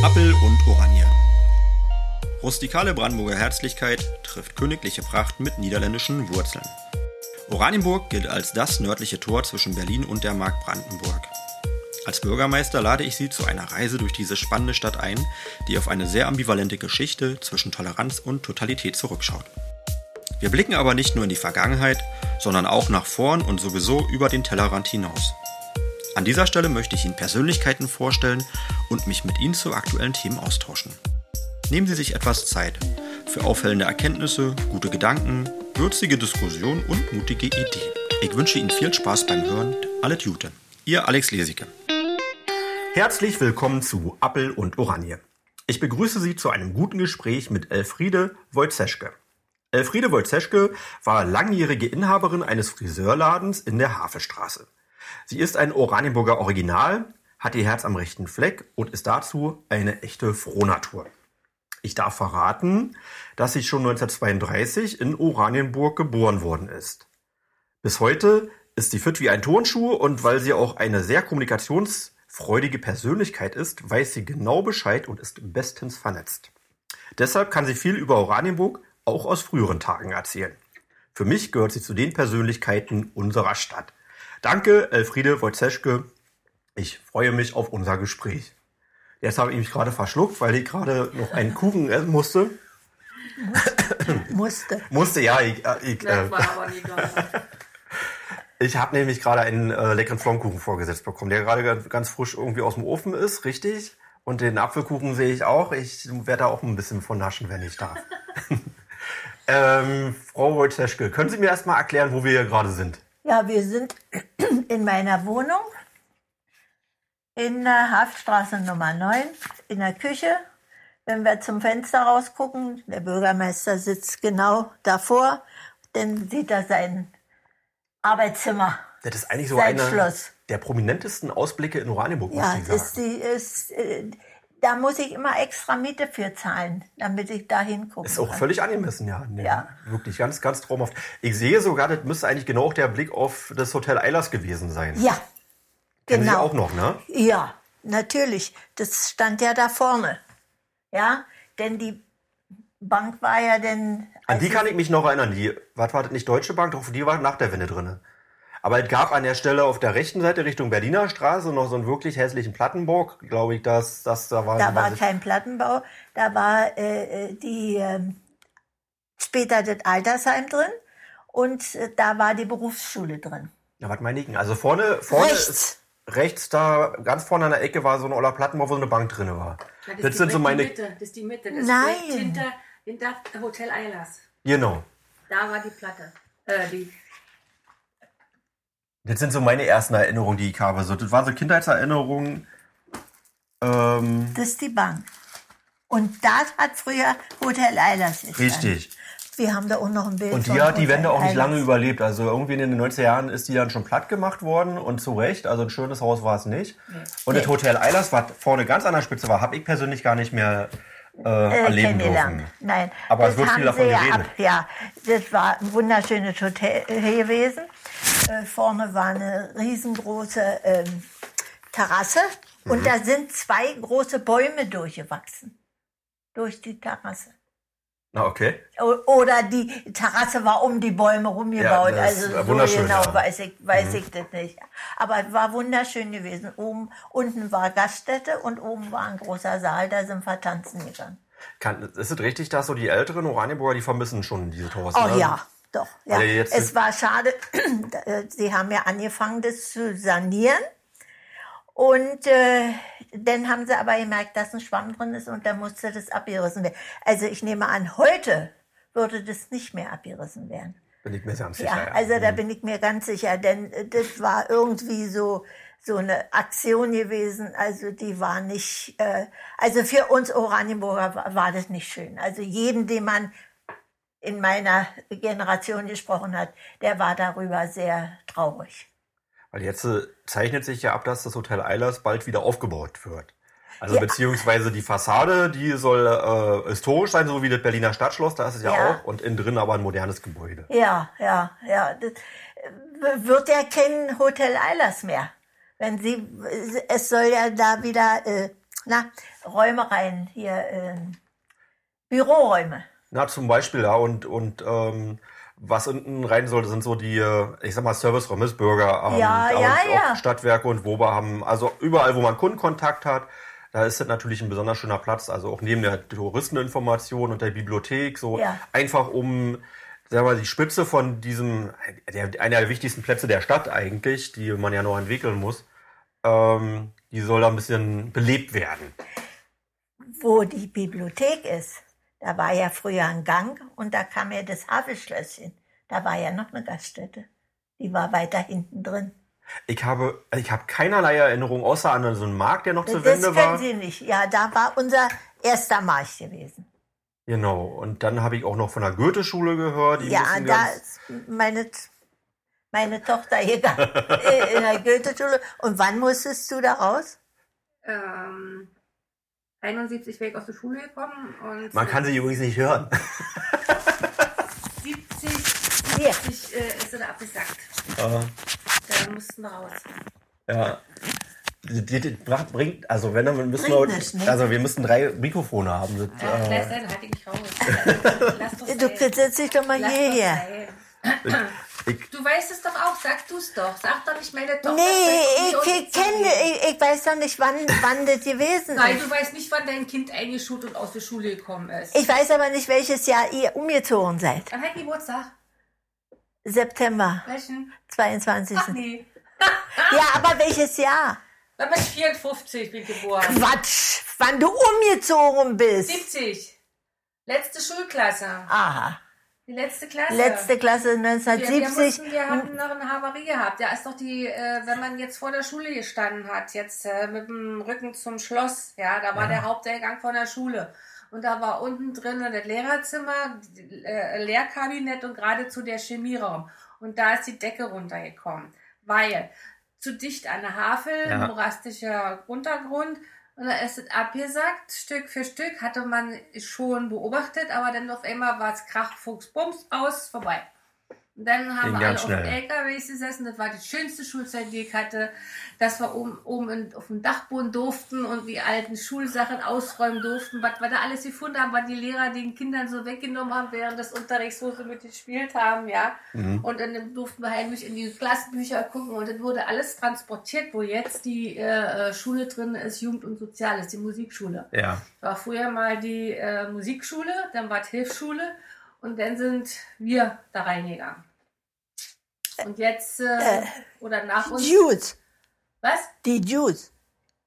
Appel und Oranje. Rustikale Brandenburger Herzlichkeit trifft königliche Pracht mit niederländischen Wurzeln. Oranienburg gilt als das nördliche Tor zwischen Berlin und der Mark Brandenburg. Als Bürgermeister lade ich Sie zu einer Reise durch diese spannende Stadt ein, die auf eine sehr ambivalente Geschichte zwischen Toleranz und Totalität zurückschaut. Wir blicken aber nicht nur in die Vergangenheit, sondern auch nach vorn und sowieso über den Tellerrand hinaus. An dieser Stelle möchte ich Ihnen Persönlichkeiten vorstellen und mich mit Ihnen zu aktuellen Themen austauschen. Nehmen Sie sich etwas Zeit für auffällende Erkenntnisse, gute Gedanken, würzige Diskussionen und mutige Ideen. Ich wünsche Ihnen viel Spaß beim Hören. Alles Gute. Ihr Alex Lesicke. Herzlich willkommen zu Appel und Oranje. Ich begrüße Sie zu einem guten Gespräch mit Elfriede Wojzeschke. Elfriede Wojzeschke war langjährige Inhaberin eines Friseurladens in der Hafestraße. Sie ist ein Oranienburger Original, hat ihr Herz am rechten Fleck und ist dazu eine echte Frohnatur. Ich darf verraten, dass sie schon 1932 in Oranienburg geboren worden ist. Bis heute ist sie fit wie ein Turnschuh und weil sie auch eine sehr kommunikationsfreudige Persönlichkeit ist, weiß sie genau Bescheid und ist bestens vernetzt. Deshalb kann sie viel über Oranienburg auch aus früheren Tagen erzählen. Für mich gehört sie zu den Persönlichkeiten unserer Stadt. Danke, Elfriede Wojzeschke. Ich freue mich auf unser Gespräch. Jetzt habe ich mich gerade verschluckt, weil ich gerade noch einen Kuchen essen musste. Musste. Musste, ja. Ich, äh, ich, äh, ich habe nämlich gerade einen äh, leckeren Flammkuchen vorgesetzt bekommen, der gerade ganz, frisch irgendwie aus dem Ofen ist, richtig? Und den Apfelkuchen sehe ich auch. Ich werde da auch ein bisschen von naschen, wenn ich darf. ähm, Frau Wojteschke, können Sie mir erst mal erklären, wo wir hier gerade sind? Ja, wir sind in meiner Wohnung in der Haftstraße Nummer 9 in der Küche. Wenn wir zum Fenster rausgucken, der Bürgermeister sitzt genau davor, dann sieht er sein Arbeitszimmer. Das ist eigentlich so einer Schloss. der prominentesten Ausblicke in Oranienburg, muss Ja, ich sagen. ist die, ist, äh, da muss ich immer extra Miete für zahlen, damit ich da hingucken Ist auch kann. völlig angemessen, ja. Nee, Ja. Wirklich ganz, ganz traumhaft. Ich sehe sogar, das müsste eigentlich genau auch der Blick auf das Hotel Eilers gewesen sein. Ja, Kennen Sie genau. auch noch, ne? Ja, natürlich. Das stand ja da vorne. Ja, denn die Bank war ja dann. An die kann ich mich noch erinnern. Die, was war das nicht Deutsche Bank? Doch, die war nach der Wende drinne. Aber es gab an der Stelle auf der rechten Seite Richtung Berliner Straße noch so einen wirklich hässlichen Plattenburg, glaube ich, dass das da war. Da war kein Plattenbau, da war äh, äh, die ähm, später das Altersheim drin und äh, da war die Berufsschule drin. Ja, was meine ich denn? Also vorne, vorne Rechts. ist rechts da, ganz vorne an der Ecke war so ein Oller Plattenbau, wo so eine Bank drinne war. Ja, Das sind so meine, Die Mitte, das ist die Mitte. Das Nein. hinter, hinter Hotel Eilers. genau. Da war die Platte. Äh, die, Das sind so meine ersten Erinnerungen, die ich habe. So, das waren so Kindheitserinnerungen. Ähm, Das ist die Bank. Und da hat früher Hotel Eilers gestanden. richtig. Wir haben da auch noch ein Bild Und von die hat die Hotel Wende auch nicht Eilers. lange überlebt. Also irgendwie in den 90er Jahren ist die dann schon platt gemacht worden und zu Recht. Also ein schönes Haus war es nicht. Und das. Hotel Eilers, was vorne ganz an der Spitze war, habe ich persönlich gar nicht mehr äh, äh, erleben kennengelernt. dürfen. Nein, Aber es das wird viel haben davon sie ja geredet. ab- Ja, das war ein wunderschönes Hotel gewesen. Äh, vorne war eine riesengroße ähm, Terrasse Mhm. und da sind zwei große Bäume durchgewachsen. Durch die Terrasse. Na, okay. O- Oder die Terrasse war um die Bäume rumgebaut. Ja, also so genau ja. Mhm. weiß, ich, weiß ich das nicht. Aber es war wunderschön gewesen. Oben, unten war Gaststätte und oben war ein großer Saal, da sind wir tanzen gegangen. Kann, ist es richtig, dass so die älteren Oranienburger, die vermissen schon diese Haus? Oh ne? ja, doch. Ja. Jetzt es war schade, äh, sie haben ja angefangen, das zu sanieren. Und äh, dann haben sie aber gemerkt, dass ein Schwamm drin ist und dann musste das abgerissen werden. Also ich nehme an, heute würde das nicht mehr abgerissen werden. Bin ich mir ganz sicher. Ja, ja. also da bin ich mir ganz sicher, denn äh, das war irgendwie so so eine Aktion gewesen. Also die war nicht, äh, also für uns Oranienburger war, war das nicht schön. Also jeden, den man in meiner Generation gesprochen hat, der war darüber sehr traurig. Weil jetzt äh, zeichnet sich ja ab, dass das Hotel Eilers bald wieder aufgebaut wird. Also Ja. beziehungsweise die Fassade, die soll äh, historisch sein, so wie das Berliner Stadtschloss, da ist es ja, Ja. auch. Und innen drin aber ein modernes Gebäude. Ja, ja, ja. Das äh, wird ja kein Hotel Eilers mehr. Wenn sie, es soll ja da wieder äh, Na, Räume rein, hier, ähm, Büroräume. Na, zum Beispiel, ja, und, und ähm, was unten rein sollte, sind so die, äh, ich sag mal, Serviceräume, das Bürgeramt, Ja, ja, ja. Stadtwerke und Woba haben, also überall, wo man Kundenkontakt hat, da ist das natürlich ein besonders schöner Platz, also auch neben der Touristeninformation und der Bibliothek, so Ja. einfach um, sagen wir mal, die Spitze von diesem, der, einer der wichtigsten Plätze der Stadt eigentlich, die man ja noch entwickeln muss, ähm, die soll da ein bisschen belebt werden. Wo die Bibliothek ist, da war ja früher ein Gang und da kam ja das Havelschlösschen. Da war ja noch eine Gaststätte. Die war weiter hinten drin. Ich habe, ich habe keinerlei Erinnerung, außer an so einen Markt, der noch zur das Wende können war. Sie nicht. Ja, da war unser erster Markt gewesen. Genau. Und dann habe ich auch noch von der Goethe-Schule gehört. Die ja, da ist meine, meine Tochter gegangen äh, in der Goethe-Schule. Und wann musstest du da raus? Ähm, 71 wäre ich aus der Schule gekommen und Man kann sie übrigens nicht hören. 70, Hier. 70 äh, ist sie da abgesackt. Ja. Da mussten wir raus. ja. Die, die, die bringt, also wenn dann müssen Bringt wir, nicht, ne? also wir müssen drei Mikrofone haben. Das, Ja, äh, lass sein, halt dich raus. Lass Du sein. setz dich doch mal hierher. sein. Ich, Du weißt es doch auch, sag du es doch. Sag doch nicht meine Tochter. Nee, ich, ich kenne, ich, ich weiß doch nicht, wann, wann das gewesen Nein, ist. du weißt nicht, wann dein Kind eingeschult und aus der Schule gekommen ist. Ich weiß aber nicht, welches Jahr ihr umgezogen seid. Wann hat Geburtstag? September Welchen? 22. Ach nee. Ja, aber welches Jahr? Dann bin ich 54 bin geboren. Quatsch, wann du umgezogen bist. 70. Letzte Schulklasse. Aha, Die letzte Klasse. letzte Klasse Wir, wir, 1970. mussten, wir hatten noch eine Havarie gehabt. Ja, ist doch die, äh, wenn man jetzt vor der Schule gestanden hat, jetzt äh, mit dem Rücken zum Schloss, ja, da war der Haupteingang von der Schule. Und da war unten drin das Lehrerzimmer, äh, Lehrkabinett und geradezu der Chemieraum. Und da ist die Decke runtergekommen. Weil zu dicht an der Havel, Ja. morastischer Untergrund. Und da ist es abgesackt, Stück für Stück, hatte man schon beobachtet, aber dann auf einmal war es Krach, Fuchs, Bums, aus, vorbei. Und dann haben Ging wir alle ganz auf den schnell. LKWs gesessen, das war die schönste Schulzeit, die ich hatte, dass wir oben, oben in, auf dem Dachboden durften und die alten Schulsachen ausräumen durften, was wir da alles gefunden haben, was die Lehrer den Kindern so weggenommen haben während des Unterrichts, wo sie mit gespielt haben, ja. Mhm. Und dann durften wir heimlich in die Klassenbücher gucken und dann wurde alles transportiert, wo jetzt die äh, äh, Schule drin ist, Jugend und Soziales, die Musikschule. ja. War früher mal die äh, Musikschule, dann war die Hilfsschule und dann sind wir da reingegangen. Und jetzt, äh, oder nach uns, Jews, was? die Jews.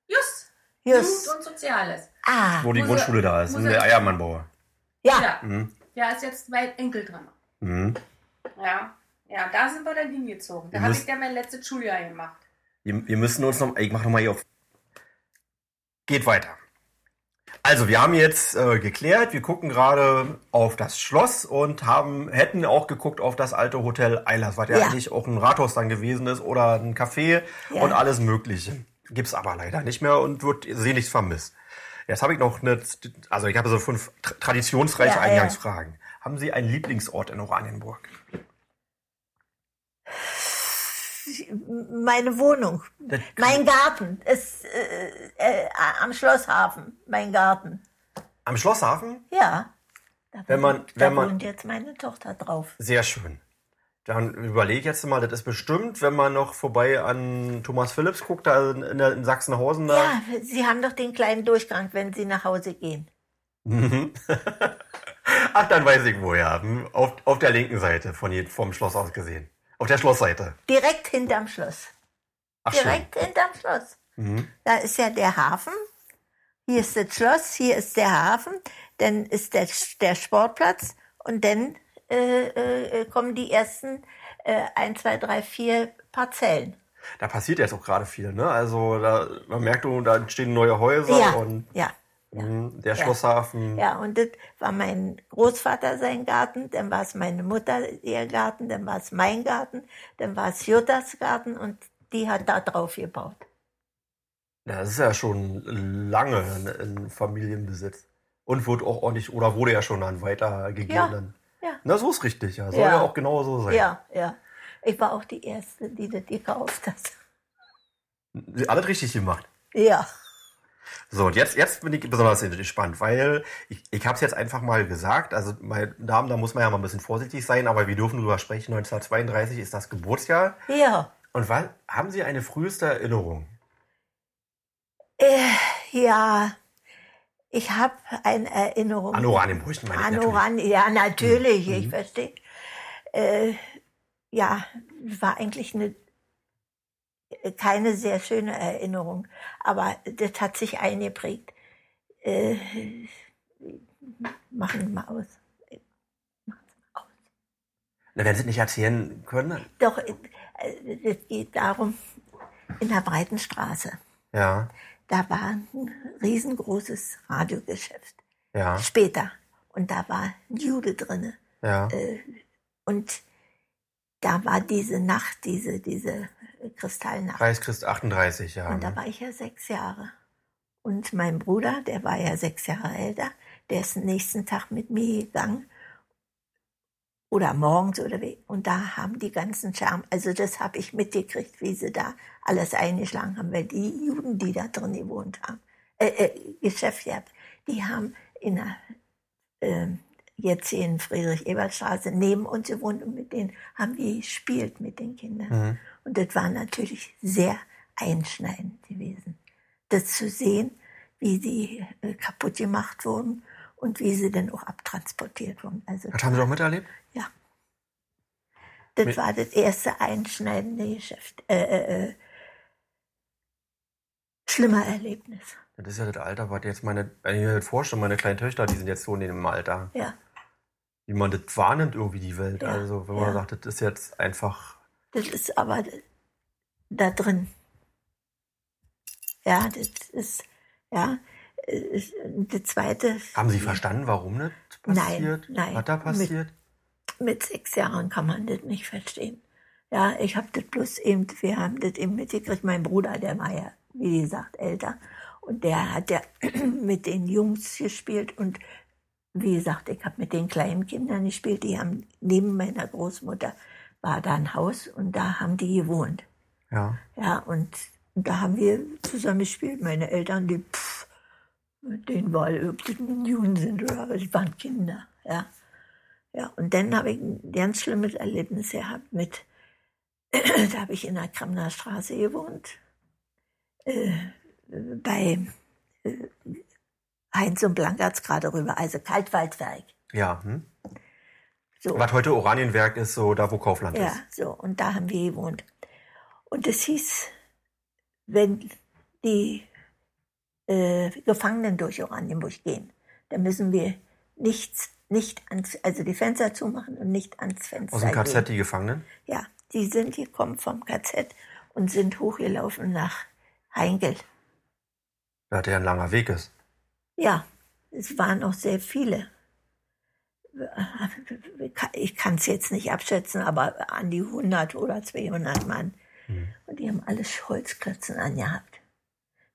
Just, Just. Jugend und Soziales. Ah, Wo die Grundschule da ist, in er- der Eiermannbauer. ja. Ja, Mhm. ja, ist jetzt mein Enkel dran. Mhm. Ja, ja, da sind wir dann hingezogen. Da habe ich dann mein letztes Schuljahr gemacht. Wir, wir müssen uns noch, ich mach noch mal hier auf. Geht weiter. Also, wir haben jetzt äh, geklärt, wir gucken gerade auf das Schloss und haben, hätten auch geguckt auf das alte Hotel Eilers, was ja, Ja. eigentlich auch ein Rathaus dann gewesen ist oder ein Café Ja. und alles Mögliche. Gibt's aber leider nicht mehr und wird sehnlichst vermisst. Jetzt habe ich noch eine, also ich habe so fünf tra traditionsreiche ja. Eingangsfragen. Haben Sie einen Lieblingsort in Oranienburg? Meine Wohnung. Mein Garten ist äh, äh, am Schlosshafen. Mein Garten. Am Schlosshafen? Ja. Da, Wenn man- wohnt- da wenn man- wohnt jetzt meine Tochter drauf. Sehr schön. Dann überlege ich jetzt mal, das ist bestimmt, wenn man noch vorbei an Thomas Phillips guckt, da in, der- in Sachsenhausen da. Ja, Sie haben doch den kleinen Durchgang, wenn Sie nach Hause gehen. Mhm. Ach, dann weiß ich woher. Auf, auf der linken Seite von, vom Schloss aus gesehen. Auf der Schlossseite. Direkt hinterm Schloss. Ach schön. Direkt hinterm Schloss. Mhm. Da ist ja der Hafen. Hier ist das Schloss, hier ist der Hafen, dann ist der, der Sportplatz und dann äh, äh, kommen die ersten äh, 1, 2, 3, 4 Parzellen. Da passiert jetzt auch gerade viel, ne? Also da, man merkt, oh, da entstehen neue Häuser Ja, und ja, mh, der Ja. Schlosshafen. ja. Und das war mein Großvater sein Garten, dann war es meine Mutter ihr Garten, dann war es mein Garten, dann war es Juttas Garten und die hat da drauf gebaut. Das ist ja schon lange in, Familienbesitz. Und wird auch ordentlich, oder wurde ja schon dann weitergegeben. Ja, dann. ja. Na, so ist richtig, ja. Soll Ja. ja, auch genau so sein. Ja, ja. Ich war auch die Erste, die das gekauft hat. Alles richtig gemacht. Ja. So, und jetzt, jetzt bin ich besonders gespannt, weil ich, ich habe es jetzt einfach mal gesagt. Also, meine Damen, da muss man ja mal ein bisschen vorsichtig sein, aber wir dürfen drüber sprechen. 1932 ist das Geburtsjahr. Ja. Und wann haben Sie eine früheste Erinnerung? Äh, ja, ich habe eine Erinnerung. An Oranienburg, meine ich An natürlich. Oran, ja, natürlich, Mhm. ich verstehe. Äh, ja, war eigentlich eine, keine sehr schöne Erinnerung, aber das hat sich eingeprägt. Äh, machen Sie mal aus. Na, wenn Sie nicht erzählen können, Doch, äh, es geht darum, in der Breiten Straße, ja, da war ein riesengroßes Radiogeschäft. ja, Später. Und da war ein Jude drinne. ja. Und da war diese Nacht, diese, diese Kristallnacht. Reichschrist 38, ja. Und da ne? war ich ja sechs Jahre. Und mein Bruder, der war ja sechs Jahre älter, der ist den nächsten Tag mit mir gegangen. Oder morgens oder wie. Und da haben die ganzen Charme, also das habe ich mitgekriegt, wie sie da alles eingeschlagen haben, weil die Juden, die da drin gewohnt haben, äh, äh, Geschäft gehabt, die haben in der, ähm, jetzt in Friedrich-Ebert-Straße neben uns gewohnt und mit denen haben wir gespielt mit den Kindern. Mhm. Und das war natürlich sehr einschneidend gewesen. Das zu sehen, wie sie äh, kaputt gemacht wurden und wie sie dann auch abtransportiert wurden. Also Das haben Sie auch miterlebt? ja. Das Mit- war das erste einschneidende Geschäft. Äh, äh, äh, schlimmer Erlebnis. Das ist ja das Alter, was jetzt meine, wenn ich mir das vorstelle, meine kleinen Töchter, die sind jetzt so in dem Alter, Ja. wie man das wahrnimmt, irgendwie die Welt. Ja, Also, wenn man ja. sagt, das ist jetzt einfach, Das ist aber da drin. Ja, das ist, ja. Das zweite. haben Sie verstanden, warum das Nein, passiert? nein. Was da passiert? mit sechs Jahren kann man das nicht verstehen. Ja, ich habe das bloß eben, wir haben das eben mitgekriegt. Mein Bruder, der war ja, wie gesagt, älter. Und der hat ja mit den Jungs gespielt. Und wie gesagt, ich habe mit den kleinen Kindern gespielt. Die haben neben meiner Großmutter war da ein Haus und da haben die gewohnt. Ja. Ja, und da haben wir zusammen gespielt. Meine Eltern, die, pff, denen war, ob das nun Juden sind oder, aber die waren Kinder, ja. Ja, und dann habe ich ein ganz schlimmes Erlebnis gehabt mit, da habe ich in der Kramner Straße gewohnt, äh, bei äh, Heinz und Blankertz gerade rüber, also Kaltwaldwerk. Ja. Hm? So. Was heute Oranienwerk ist, so da, wo Kaufland Ja, ist. so. Und da haben wir gewohnt. Und es hieß, wenn die äh, Gefangenen durch Oranienburg gehen, dann müssen wir nichts, nicht ans, also die Fenster zumachen und nicht ans Fenster Aus dem gehen. KZ, die Gefangenen? Ja, die sind gekommen vom KZ und sind hochgelaufen nach Heingel. Ja, der ein langer Weg ist. Ja, es waren auch sehr viele. Ich kann es jetzt nicht abschätzen, aber an die 100 oder 200 Mann. Und die haben alle Holzklötzen angehabt.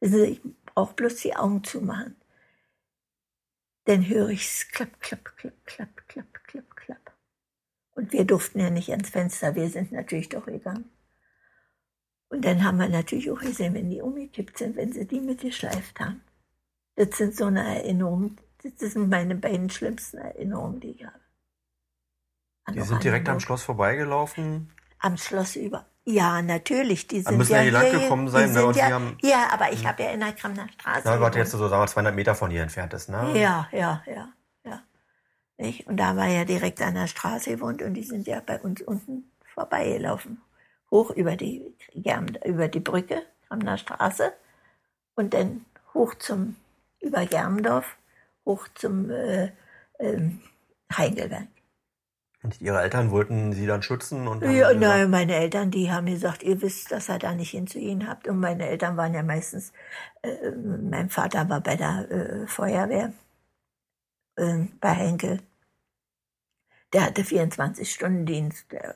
Wissen Sie, ich brauche bloß die Augen zumachen. Dann höre ich es klapp, klapp, klapp, klapp, klapp, klapp, klapp. Und wir durften ja nicht ans Fenster, wir sind natürlich doch gegangen. Und dann haben wir natürlich auch gesehen, wenn die umgekippt sind, wenn sie die mitgeschleift haben. Das sind so eine Erinnerung, das sind meine beiden schlimmsten Erinnerungen, die ich habe. An Die sind direkt am. Schloss vorbeigelaufen. Am Schloss über. Ja, natürlich. Die Dann sind müssen ja ja hier lang gekommen sein, ne, und ja, haben- ja, aber ich habe ja in der Kramner Straße. Na, gewohnt. jetzt so, sagen wir, 200 Meter von hier entfernt ist, ne? Ja, ja, ja, ja. Nicht? Und da war ja direkt an der Straße gewohnt und die sind ja bei uns unten vorbeigelaufen. Hoch über die, über die Brücke der Straße und dann hoch zum, über Germdorf, hoch zum äh, ähm, Heidelberg. Und ihre Eltern wollten sie dann schützen und Ja, nein, meine Eltern, die haben gesagt, ihr wisst, dass ihr da nicht hinzugehen habt. Und meine Eltern waren ja meistens, äh, mein Vater war bei der äh, Feuerwehr, äh, bei Henkel. Der hatte 24-Stunden-Dienst. der-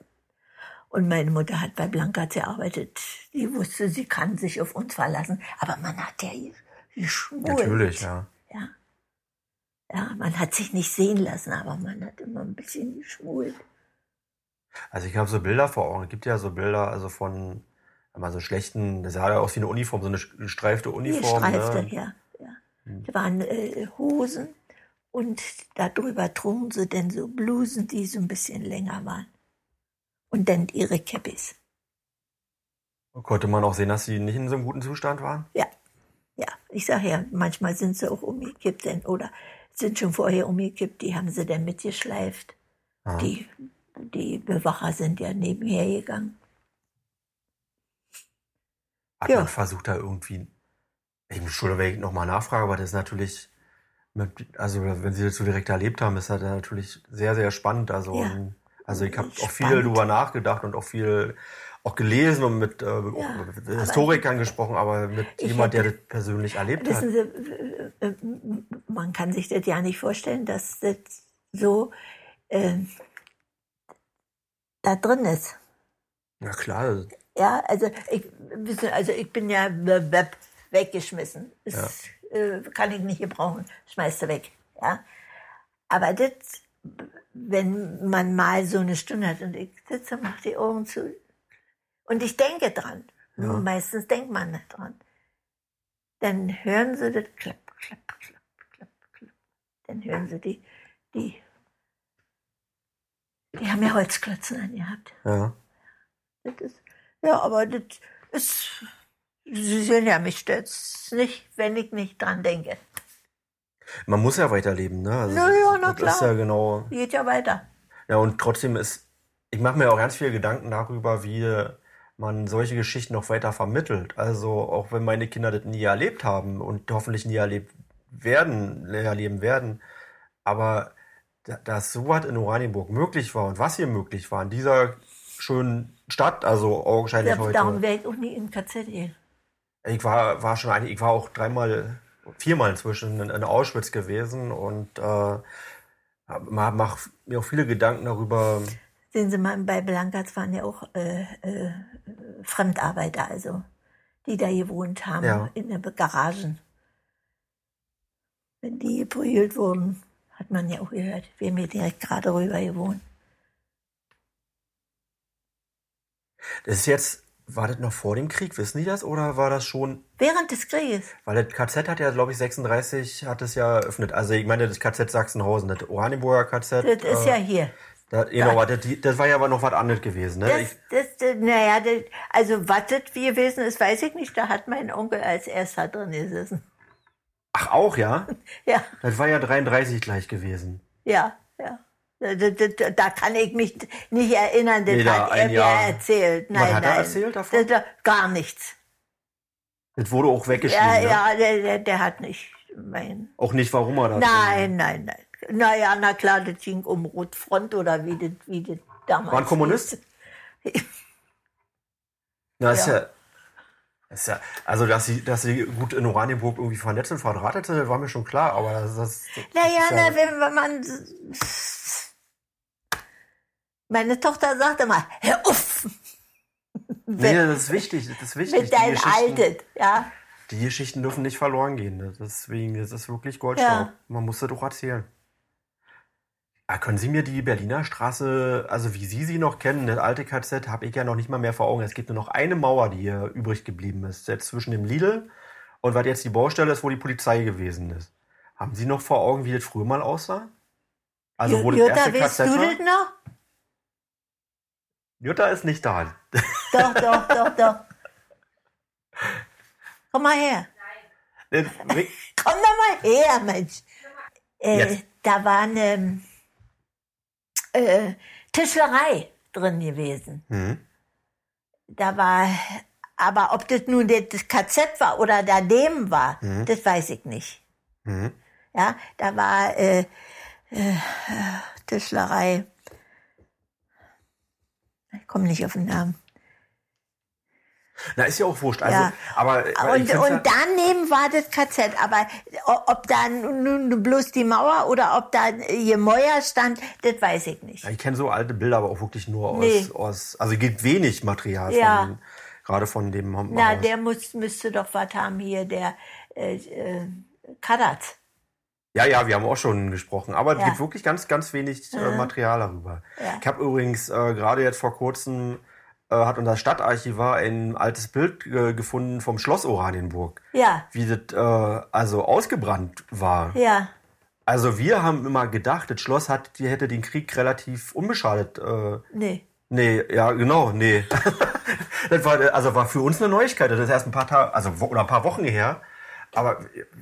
Und meine Mutter hat bei Blankertz gearbeitet. Die wusste, sie kann sich auf uns verlassen. Aber man hat ja geschmult. Natürlich, ja. Ja. Ja, man hat sich nicht sehen lassen, aber man hat immer ein bisschen geschmult. Also ich habe so Bilder vor Augen. Es gibt ja so Bilder, also von mal so schlechten, das sah ja aus wie eine Uniform, so eine gestreifte Uniform. Gestreifte, ne? ja. ja. Das waren äh, Hosen und darüber trugen sie dann so Blusen, die so ein bisschen länger waren. Und dann ihre Käppis. Konnte man auch sehen, dass sie nicht in so einem guten Zustand waren? Ja, ja. Ich sage ja, manchmal sind sie auch umgekippt denn, oder sind schon vorher umgekippt, die haben sie dann mitgeschleift. Ah. Die, die Bewacher sind ja nebenher gegangen. Hat Ja. man versucht, da irgendwie. Ich muss schon wenn ich nochmal nachfrage, aber das ist natürlich. Also, wenn Sie das so direkt erlebt haben, ist das natürlich sehr, sehr spannend. Also, Ja. also ich habe auch viel drüber nachgedacht und auch viel auch gelesen und mit, äh, auch mit Historikern gesprochen, aber mit jemand, der hätte- das persönlich erlebt hat. Wissen Sie, man kann sich das ja nicht vorstellen, dass das so äh, da drin ist. Ja klar, Ja, also ich, wissen also ich bin ja we- we- weggeschmissen. Das äh, kann ich nicht gebrauchen. Schmeißt du weg. Ja. Aber das, wenn man mal so eine Stunde hat und ich sitze, mache die Augen zu und ich denke dran. Ja. Meistens denkt man nicht dran. Dann hören sie das klapp, klapp, klapp, klapp, klapp. Dann hören sie die, die, die haben ja Holzklötzen angehabt. ja. Das ist, ja, aber das ist, Sie sehen ja, mich stört's nicht, wenn ich nicht dran denke. Man muss ja weiterleben, ne? Also, Na ja, na das ist klar. ja genau. Geht ja weiter. Ja, und trotzdem ist, ich mache mir auch ganz viele Gedanken darüber, wie man solche Geschichten noch weiter vermittelt. Also auch wenn meine Kinder das nie erlebt haben und hoffentlich nie erlebt werden, erleben werden. Aber da- dass sowas in Oranienburg möglich war und was hier möglich war in dieser schönen Stadt, also augenscheinlich Ja, darum heute. wäre ich auch nie in KZ gehen. Ich war, war schon eigentlich, ich war auch dreimal, viermal inzwischen in, in Auschwitz gewesen und äh, mache mir auch viele Gedanken darüber, Sehen Sie mal, bei Blankatz waren ja auch äh, äh, Fremdarbeiter, also die da gewohnt haben, Ja. in den Garagen. Wenn die geprügelt wurden, hat man ja auch gehört. Wir haben hier direkt gerade rüber gewohnt. Das ist jetzt, war das noch vor dem Krieg, wissen die das? Oder war das schon, Während des Krieges. weil das KZ hat ja, glaube ich, 36 hat es ja eröffnet. Also ich meine, das KZ Sachsenhausen, das Oranienburger KZ. Das ist ja hier. Da, genau, das, das war ja aber noch was anderes gewesen. Ne? Das, das, naja, das, also was das gewesen ist, weiß ich nicht. Da hat mein Onkel als erster drin gesessen. ach, auch, ja? Ja, Das war ja 33 gleich gewesen. ja, ja. Da, da, da, da kann ich mich nicht erinnern, das Nee, hat er mir Jahr. erzählt. Nein, hat er nein. erzählt davon? Gar nichts. Das wurde auch weggeschrieben. Ja, ne? ja, der, der, der hat nicht mein. Auch nicht, warum er das. Nein, nein, nein. Naja, na klar, das ging um Rotfront oder wie das, wie das damals. War ein Kommunist? Na, ist Ja. ja. Ist ja, also, dass sie, dass sie gut in Oranienburg irgendwie vernetzt und verdrahtet sind, das war mir schon klar, aber das, das, das Naja, ist ja, na, wenn, wenn man. Meine Tochter sagte mal, hör auf Nee, das ist wichtig, das ist wichtig. mit deinem Alten. Ja, die Geschichten dürfen nicht verloren gehen. Deswegen, das ist wirklich Goldstaub. Ja. Man muss das doch erzählen. Ah, können Sie mir die Berliner Straße, also wie Sie sie noch kennen, das alte KZ, habe ich ja noch nicht mal mehr vor Augen. Es gibt nur noch eine Mauer, die hier übrig geblieben ist. Jetzt zwischen dem Lidl und was jetzt die Baustelle ist, wo die Polizei gewesen ist. Haben Sie noch vor Augen, wie das früher mal aussah? Also wo das Jutta, erste weißt KZ du war? das noch? Jutta ist nicht da. Doch, doch, doch, doch. Komm mal her. Äh, Komm doch mal her, Mensch. Äh, da war eine äh, Tischlerei drin gewesen. hm. Da war, aber ob das nun das KZ war oder daneben war, Mhm. das weiß ich nicht. Hm. Ja, da war äh, äh, Tischlerei. Ich komme nicht auf den Namen. Na, ist ja auch wurscht. Also, Ja. aber äh, ich Und, ja- und daneben war das KZ. Aber ob da nun bloß die Mauer oder ob da Gemäuer stand, das weiß ich nicht. Ja, ich kenne so alte Bilder, aber auch wirklich nur aus, Nee. aus also es gibt wenig Material Ja. von, gerade von dem Haus. Na, der muss, müsste doch was haben hier, der äh, äh, Kadat. Ja, ja, wir haben auch schon gesprochen, aber es gibt wirklich ganz, ganz wenig äh, Material darüber. Ich habe übrigens äh, gerade jetzt vor kurzem hat unser Stadtarchivar ein altes Bild äh, gefunden vom Schloss Oranienburg. Ja, Wie das äh, also ausgebrannt war. ja, Also wir haben immer gedacht, das Schloss hat, die hätte den Krieg relativ unbeschadet. Äh, nee. nee, ja, genau, nee. das war, also war für uns eine Neuigkeit. Das ist erst ein paar Tage, also oder ein paar Wochen her. Aber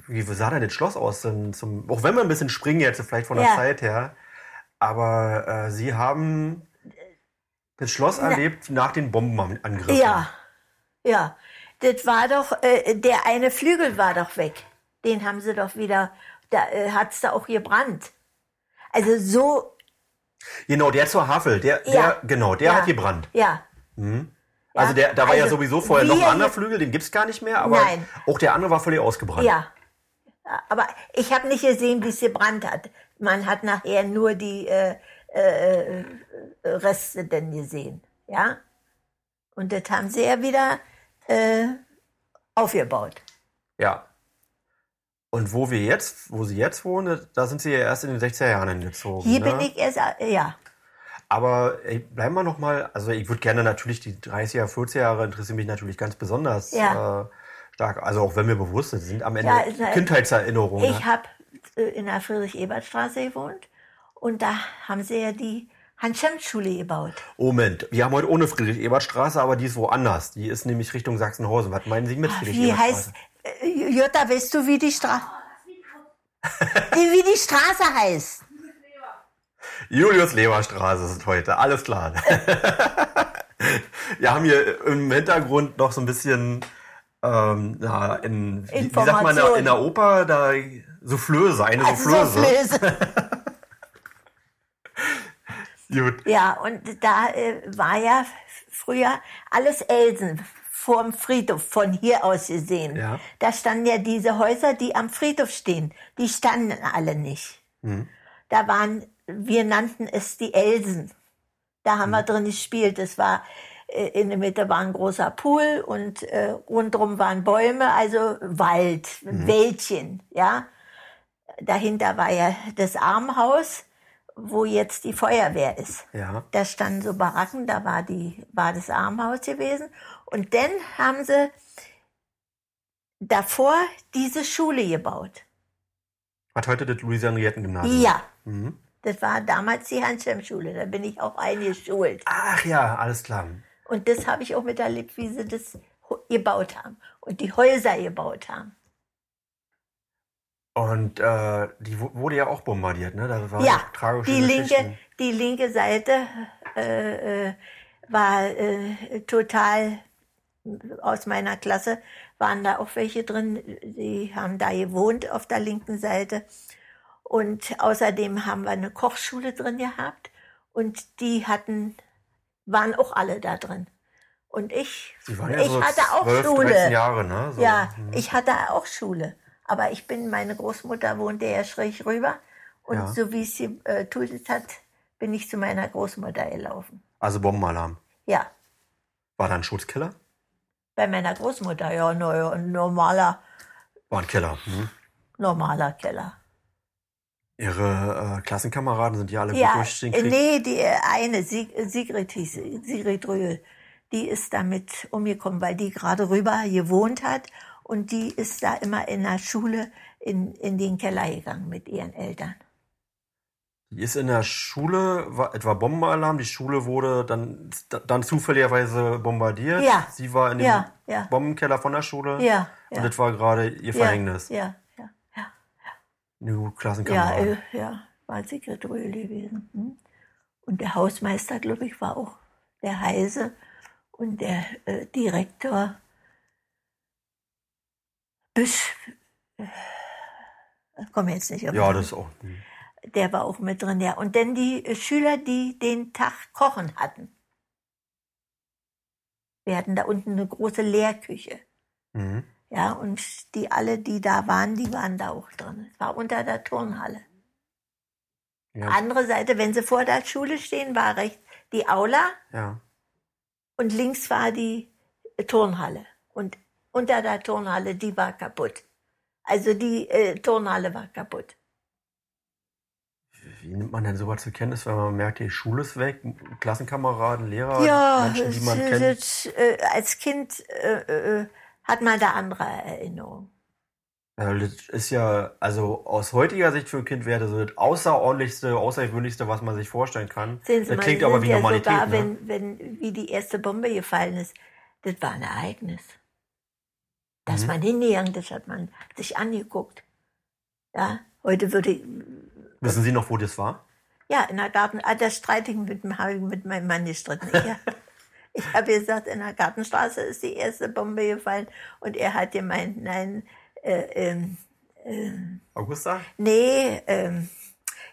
wie sah denn das Schloss aus? Denn zum, auch wenn wir ein bisschen springen jetzt, vielleicht von der Ja. Zeit her. Aber äh, Sie haben das Schloss erlebt nach den Bombenangriffen. Ja, ja. Das war doch, äh, der eine Flügel war doch weg. Den haben sie doch wieder, da äh, hat's da auch gebrannt. Also so, Genau, der zur Havel, der, Ja. der genau, der Ja. hat gebrannt. ja. Also der, da war ja also sowieso vorher noch ein anderer Flügel, den gibt's gar nicht mehr, aber Nein. auch der andere war völlig ausgebrannt. Ja. Aber ich habe nicht gesehen, wie es gebrannt hat. Man hat nachher nur die äh, äh, Reste denn gesehen. Ja? Und das haben sie ja wieder äh, aufgebaut. Ja. Und wo wir jetzt, wo sie jetzt wohnen, da sind sie ja erst in den 60er Jahren hingezogen. Hier ne? bin ich erst, äh, ja. Aber ey, bleiben wir noch mal, also ich würde gerne natürlich die 30er, 40er Jahre interessieren mich natürlich ganz besonders Ja. äh, stark. Also auch wenn wir bewusst sind, sind am Ende Ja, halt- Kindheitserinnerungen. Ich habe äh, in der Friedrich-Ebert-Straße gewohnt und da haben sie ja die Hans-Schemm-Schule gebaut. Moment, wir haben heute ohne Friedrich-Ebert-Straße, aber die ist woanders. Die ist nämlich Richtung Sachsenhausen. Was meinen Sie mit Wie Friedrich-Ebert-Straße? heißt, äh, Jutta, weißt du, wie die Straße, wie die Straße heißt? Julius-Leber-Straße ist heute, alles klar. Wir haben hier im Hintergrund noch so ein bisschen, ähm, na, in, wie, wie sagt man in der Oper, da Soufflöse, eine Also Soufflöse. Soufflöse. Gut. Ja, und da äh, war ja früher alles Elsen vorm Friedhof, von hier aus gesehen. Ja. Da standen ja diese Häuser, die am Friedhof stehen, die standen alle nicht. Da waren, wir nannten es die Elsen. Da haben wir drin gespielt. Es war äh, in der Mitte war ein großer Pool und äh, rundherum waren Bäume, also Wald, Wäldchen, ja. Dahinter war ja das Armenhaus, wo jetzt die Feuerwehr ist. Ja. Da standen so Baracken, da war, die, war das Armenhaus gewesen. Und dann haben sie davor diese Schule gebaut. Hat heute das Louisiana-Gymnasium. Ja, Mhm. das war damals die Hans-Schemm-Schule. Da bin ich auch eingeschult. Ach ja, alles klar. Und das habe ich auch miterlebt, wie sie das gebaut haben. Und die Häuser gebaut haben. Und äh, die wu- wurde ja auch bombardiert, ne? Da war Ja, tragische die linke, die linke Seite äh, äh, war äh, total aus meiner Klasse waren da auch welche drin, die haben da gewohnt auf der linken Seite. Und außerdem haben wir eine Kochschule drin gehabt und die hatten, waren auch alle da drin. Und ich, waren ja ich so hatte auch 12, Schule. 13 Jahre, ne? So. Ja, ich hatte auch Schule. Aber ich bin, meine Großmutter wohnte ja schräg rüber. Und Ja. so wie es sie äh, tutet hat, bin ich zu meiner Großmutter gelaufen. Also Bombenalarm. Ja, War da ein Schutzkiller? bei meiner Großmutter, ja, ja, ein normaler, War ein Killer. Mhm. normaler Keller. Ihre äh, Klassenkameraden sind ja alle gut Ja, durch den äh, Krieg. nee, die äh, eine, Sig Sigrid hieß, Sigrid Röhl, die ist damit umgekommen, weil die gerade rüber gewohnt hat und die ist da immer in der Schule in, in den Keller gegangen mit ihren Eltern. Die ist in der Schule, war etwa Bombenalarm, die Schule wurde dann, dann zufälligerweise bombardiert. Ja. Sie war in dem Ja, ja. Bombenkeller von der Schule. Ja, Und ja. das war gerade ihr Verhängnis. Ja, ja, ja. Eine gute Ja, Klassenkameradin. äh, ja, war Sekretär gewesen. Hm? Und der Hausmeister, glaube ich, war auch der Heise. Und der äh, Direktor Büsch, äh, komme jetzt nicht auf ja, das ist auch. der war auch mit drin, ja. Und dann die äh, Schüler, die den Tag kochen hatten. Wir hatten da unten eine große Lehrküche. Mhm. Ja, und die alle, die da waren, die waren da auch drin. Es war unter der Turnhalle. Ja. Andere Seite, wenn sie vor der Schule stehen, war rechts die Aula ja. und links war die Turnhalle. Und unter der Turnhalle, die war kaputt. Also die äh, Turnhalle war kaputt. Wie nimmt man denn sowas zur Kenntnis, wenn man merkt, die Schule ist weg, Klassenkameraden, Lehrer, Ja, Menschen, die man kennt? es- äh, als Kind äh, äh, hat man da andere Erinnerungen. Also das ist ja, also aus heutiger Sicht für ein Kind wäre das so das außerordentlichste, außergewöhnlichste, was man sich vorstellen kann. Sehen Sie das mal, klingt aber wie ja Normalität. sogar, ne? wenn, wenn, wie die erste Bombe gefallen ist, das war ein Ereignis. Dass Mhm. man hingegangen ist, hat man sich angeguckt. Ja, heute würde ich, Wissen Sie noch, wo das war? ja, in der Garten, ah, das streite ich mit, habe ich mit meinem Mann gestritten. Ich, ich habe gesagt, in der Gartenstraße ist die erste Bombe gefallen und er hat gemeint, nein, äh, ähm, Augusta? Nee, ähm,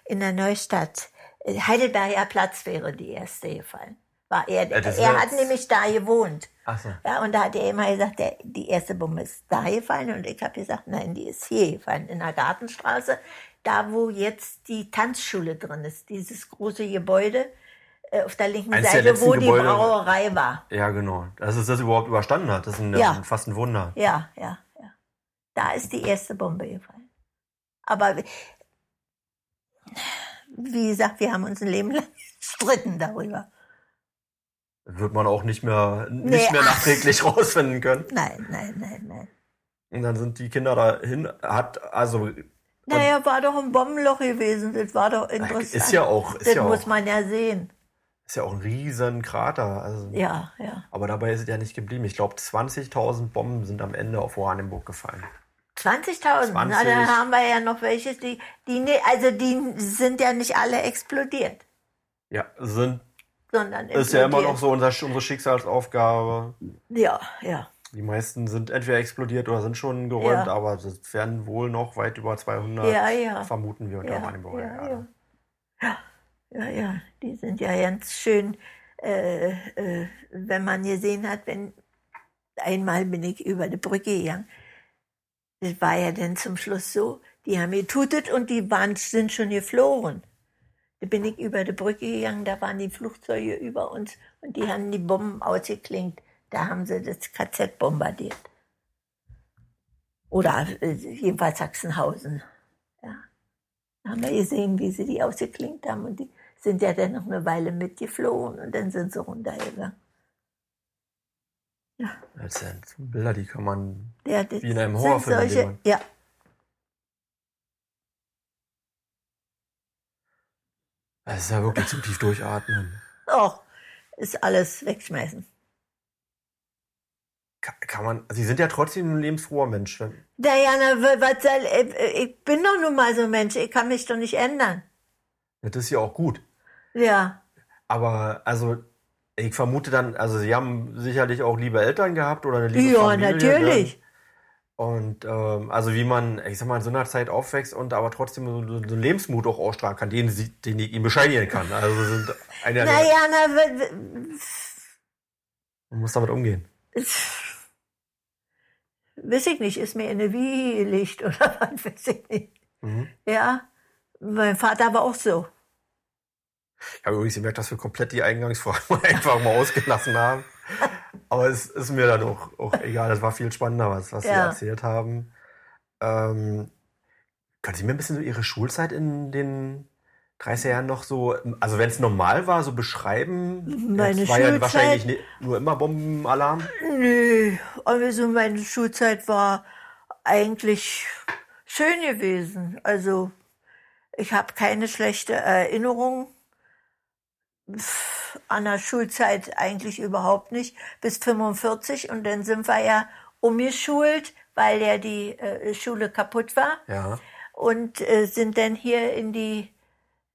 in der Neustadt. Äh, Heidelberger Platz wäre die erste gefallen. War er, Ja, er hat nämlich da gewohnt. Ach so. Ja, und da hat er immer gesagt, der, die erste Bombe ist da gefallen. Und ich habe gesagt, nein, die ist hier gefallen, in der Gartenstraße. Da, wo jetzt die Tanzschule drin ist. Dieses große Gebäude äh, auf der linken Eines der Seite, letzten wo die Gebäude- Brauerei war. Ja, genau. Dass es das überhaupt überstanden hat, das ist ein, Ja. fast ein Wunder. Ja, ja, ja. Da ist die erste Bombe gefallen. Aber wie- wie gesagt, wir haben uns ein Leben lang gestritten darüber. Wird man auch nicht mehr, nicht Nee, mehr ach. nachträglich rausfinden können. Nein, nein, nein, nein. Und dann sind die Kinder dahin, hat, also, Naja, war doch ein Bombenloch gewesen. Das war doch interessant. ist ja auch, ist das ja muss auch, man ja sehen. ist ja auch ein riesen Krater. Also, Ja, ja. Aber dabei ist es ja nicht geblieben. Ich glaube, 20.000 Bomben sind am Ende auf Oranienburg gefallen. 20.000. Na, 20. dann haben wir ja noch welche, die, die, also die sind ja nicht alle explodiert, Ja, sind, sondern ist ja immer noch so unser, unsere Schicksalsaufgabe. Ja, ja. Die meisten sind entweder explodiert oder sind schon geräumt, Ja. aber es werden wohl noch weit über 200, Ja, ja. vermuten wir, unter Ja, Oranienburger ja, ja. Ja, ja, die sind ja ganz schön, äh, äh, wenn man gesehen hat, wenn einmal bin ich über die Brücke gegangen. Das war ja dann zum Schluss so, die haben getutet und die waren, sind schon geflogen. Da bin ich über die Brücke gegangen, da waren die Flugzeuge über uns und die haben die Bomben ausgeklingt. Da haben sie das KZ bombardiert. Oder äh, jedenfalls Sachsenhausen. Ja. Da haben wir gesehen, wie sie die ausgeklinkt haben und die sind ja dann noch eine Weile mitgeflogen und dann sind sie runtergegangen. Das sind so Bilder, die kann man Ja, das Wie in einem Horrorfilm, Solche, ja, Das ist ja wirklich zum tief durchatmen. oh, ist alles wegschmeißen. Kann, kann man, Sie sind ja trotzdem ein lebensfroher Mensch. Diana, was soll, äh, ich bin doch nun mal so ein Mensch, ich kann mich doch nicht ändern. Das ist ja auch gut. Ja, Aber, also, ich vermute dann, also Sie haben sicherlich auch liebe Eltern gehabt oder eine liebe ja, Familie. natürlich. Und, ähm, also wie man, ich sag mal, in so einer Zeit aufwächst und aber trotzdem so, so einen Lebensmut auch ausstrahlen kann, den, sie, den ich ihm bescheinigen kann. Also sind einer, Naja, na, man muss damit umgehen. weiß ich nicht, ist mir in eine Wiege gelegt oder was, weiß ich nicht. Mhm. Ja, mein Vater war auch so. Ich habe übrigens gemerkt, dass wir komplett die Eingangsfrage einfach mal ausgelassen haben. Aber es ist mir dann auch, auch egal. Das war viel spannender, was, was Sie Ja. erzählt haben. Ähm, können Sie mir ein bisschen so Ihre Schulzeit in den 30er Jahren noch so, also wenn es normal war, so beschreiben? Meine Es war ja Schulzeit? wahrscheinlich ni- nur immer Bombenalarm. Nö, also meine Schulzeit war eigentlich schön gewesen. Also ich habe keine schlechte Erinnerung an der Schulzeit eigentlich überhaupt nicht. Bis 45 und dann sind wir ja umgeschult, weil ja die äh, Schule kaputt war Ja. und äh, sind dann hier in die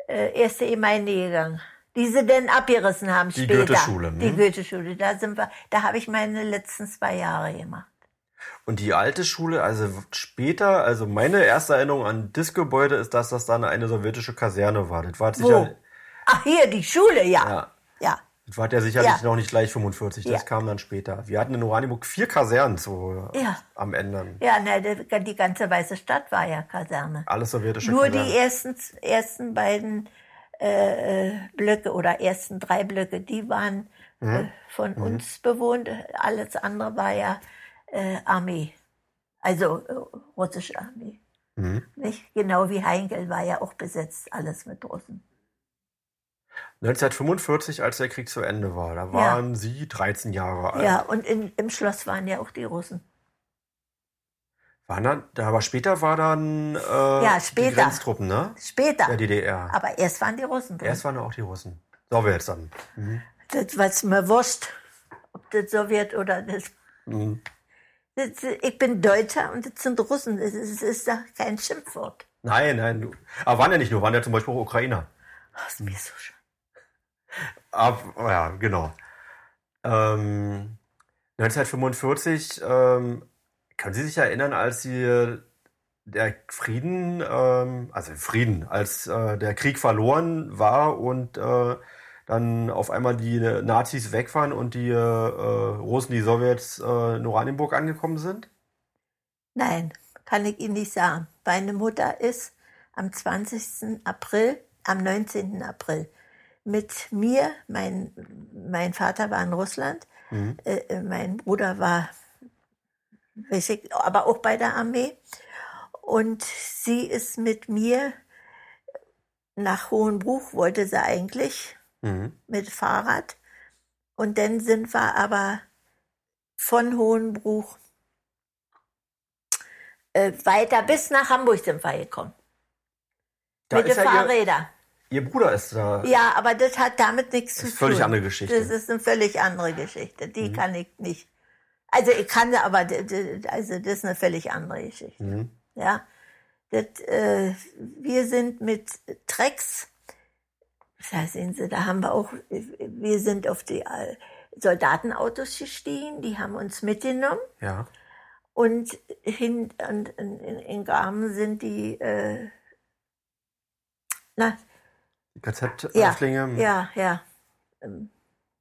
äh, erste Gemeinde gegangen. Die sie dann abgerissen haben Die später. Goetheschule, Die hm? Goetheschule. Da sind wir, da habe ich meine letzten zwei Jahre gemacht. Und die alte Schule, also später, also meine erste Erinnerung an das Gebäude ist, dass das dann eine sowjetische Kaserne war. Das war Wo? sicher, Ach, hier, die Schule, ja. ja. Das war ja sicherlich Ja. noch nicht gleich 45, das Ja. kam dann später. Wir hatten in Oranienburg vier Kasernen so Ja. am Ende. Ja, na, die, die ganze Weiße Stadt war ja Kaserne. Alles sowjetische Nur Kasernen. die ersten, ersten beiden äh, äh, Blöcke oder ersten drei Blöcke, die waren Mhm. äh, von uns bewohnt. Alles andere war ja äh, Armee. Also äh, russische Armee. Mhm. Nicht? Genau wie Heinkel war ja auch besetzt, alles mit Russen. 1945, als der Krieg zu Ende war, da waren Sie 13 Jahre alt. Ja, und in, im Schloss waren ja auch die Russen. Waren dann, da, aber später war dann äh, Ja, die später. Grenztruppen, ne? Später. Der DDR. Aber erst waren die Russen drin. Erst waren auch die Russen. Sowjets dann. Mhm. Das was mir wurscht, ob das Sowjet oder das, Mhm. das. Ich bin Deutscher und das sind Russen. Das ist, das ist doch kein Schimpfwort. Nein, nein. Aber waren ja nicht nur, waren ja zum Beispiel auch Ukrainer. Das ist mir so schön. Ab, ja, genau. Ähm, 1945, ähm, können Sie sich erinnern, als Sie der Frieden, ähm, also Frieden, als äh, der Krieg verloren war und äh, dann auf einmal die Nazis weg waren und die äh, Russen, die Sowjets äh, in Oranienburg angekommen sind? Nein, kann ich Ihnen nicht sagen. Meine Mutter ist am 20. April, am 19. April mit mir, mein, mein Vater war in Russland, äh, äh, mein Bruder war, ich, aber auch bei der Armee. Und sie ist mit mir nach Hohenbruch, wollte sie eigentlich, Mhm. mit Fahrrad. Und dann sind wir aber von Hohenbruch äh, weiter bis nach Hamburg sind wir gekommen. Da mit den ist ja ihr, Bruder ist da. Ja, aber das hat damit nichts zu ist tun. völlig andere Geschichte. Mhm. Das ist eine völlig andere Geschichte. Die kann ich nicht. Also ich kann aber also das ist eine völlig andere Geschichte. Mhm. Ja, das, äh, wir sind mit Trecks. Da sehen Sie, da haben wir auch. Wir sind auf die äh, Soldatenautos gestiegen. Die haben uns mitgenommen. Ja. Und hin und in, in, Gramen sind die, äh, na, Die KZ-Häftlinge. ja, ja, ähm,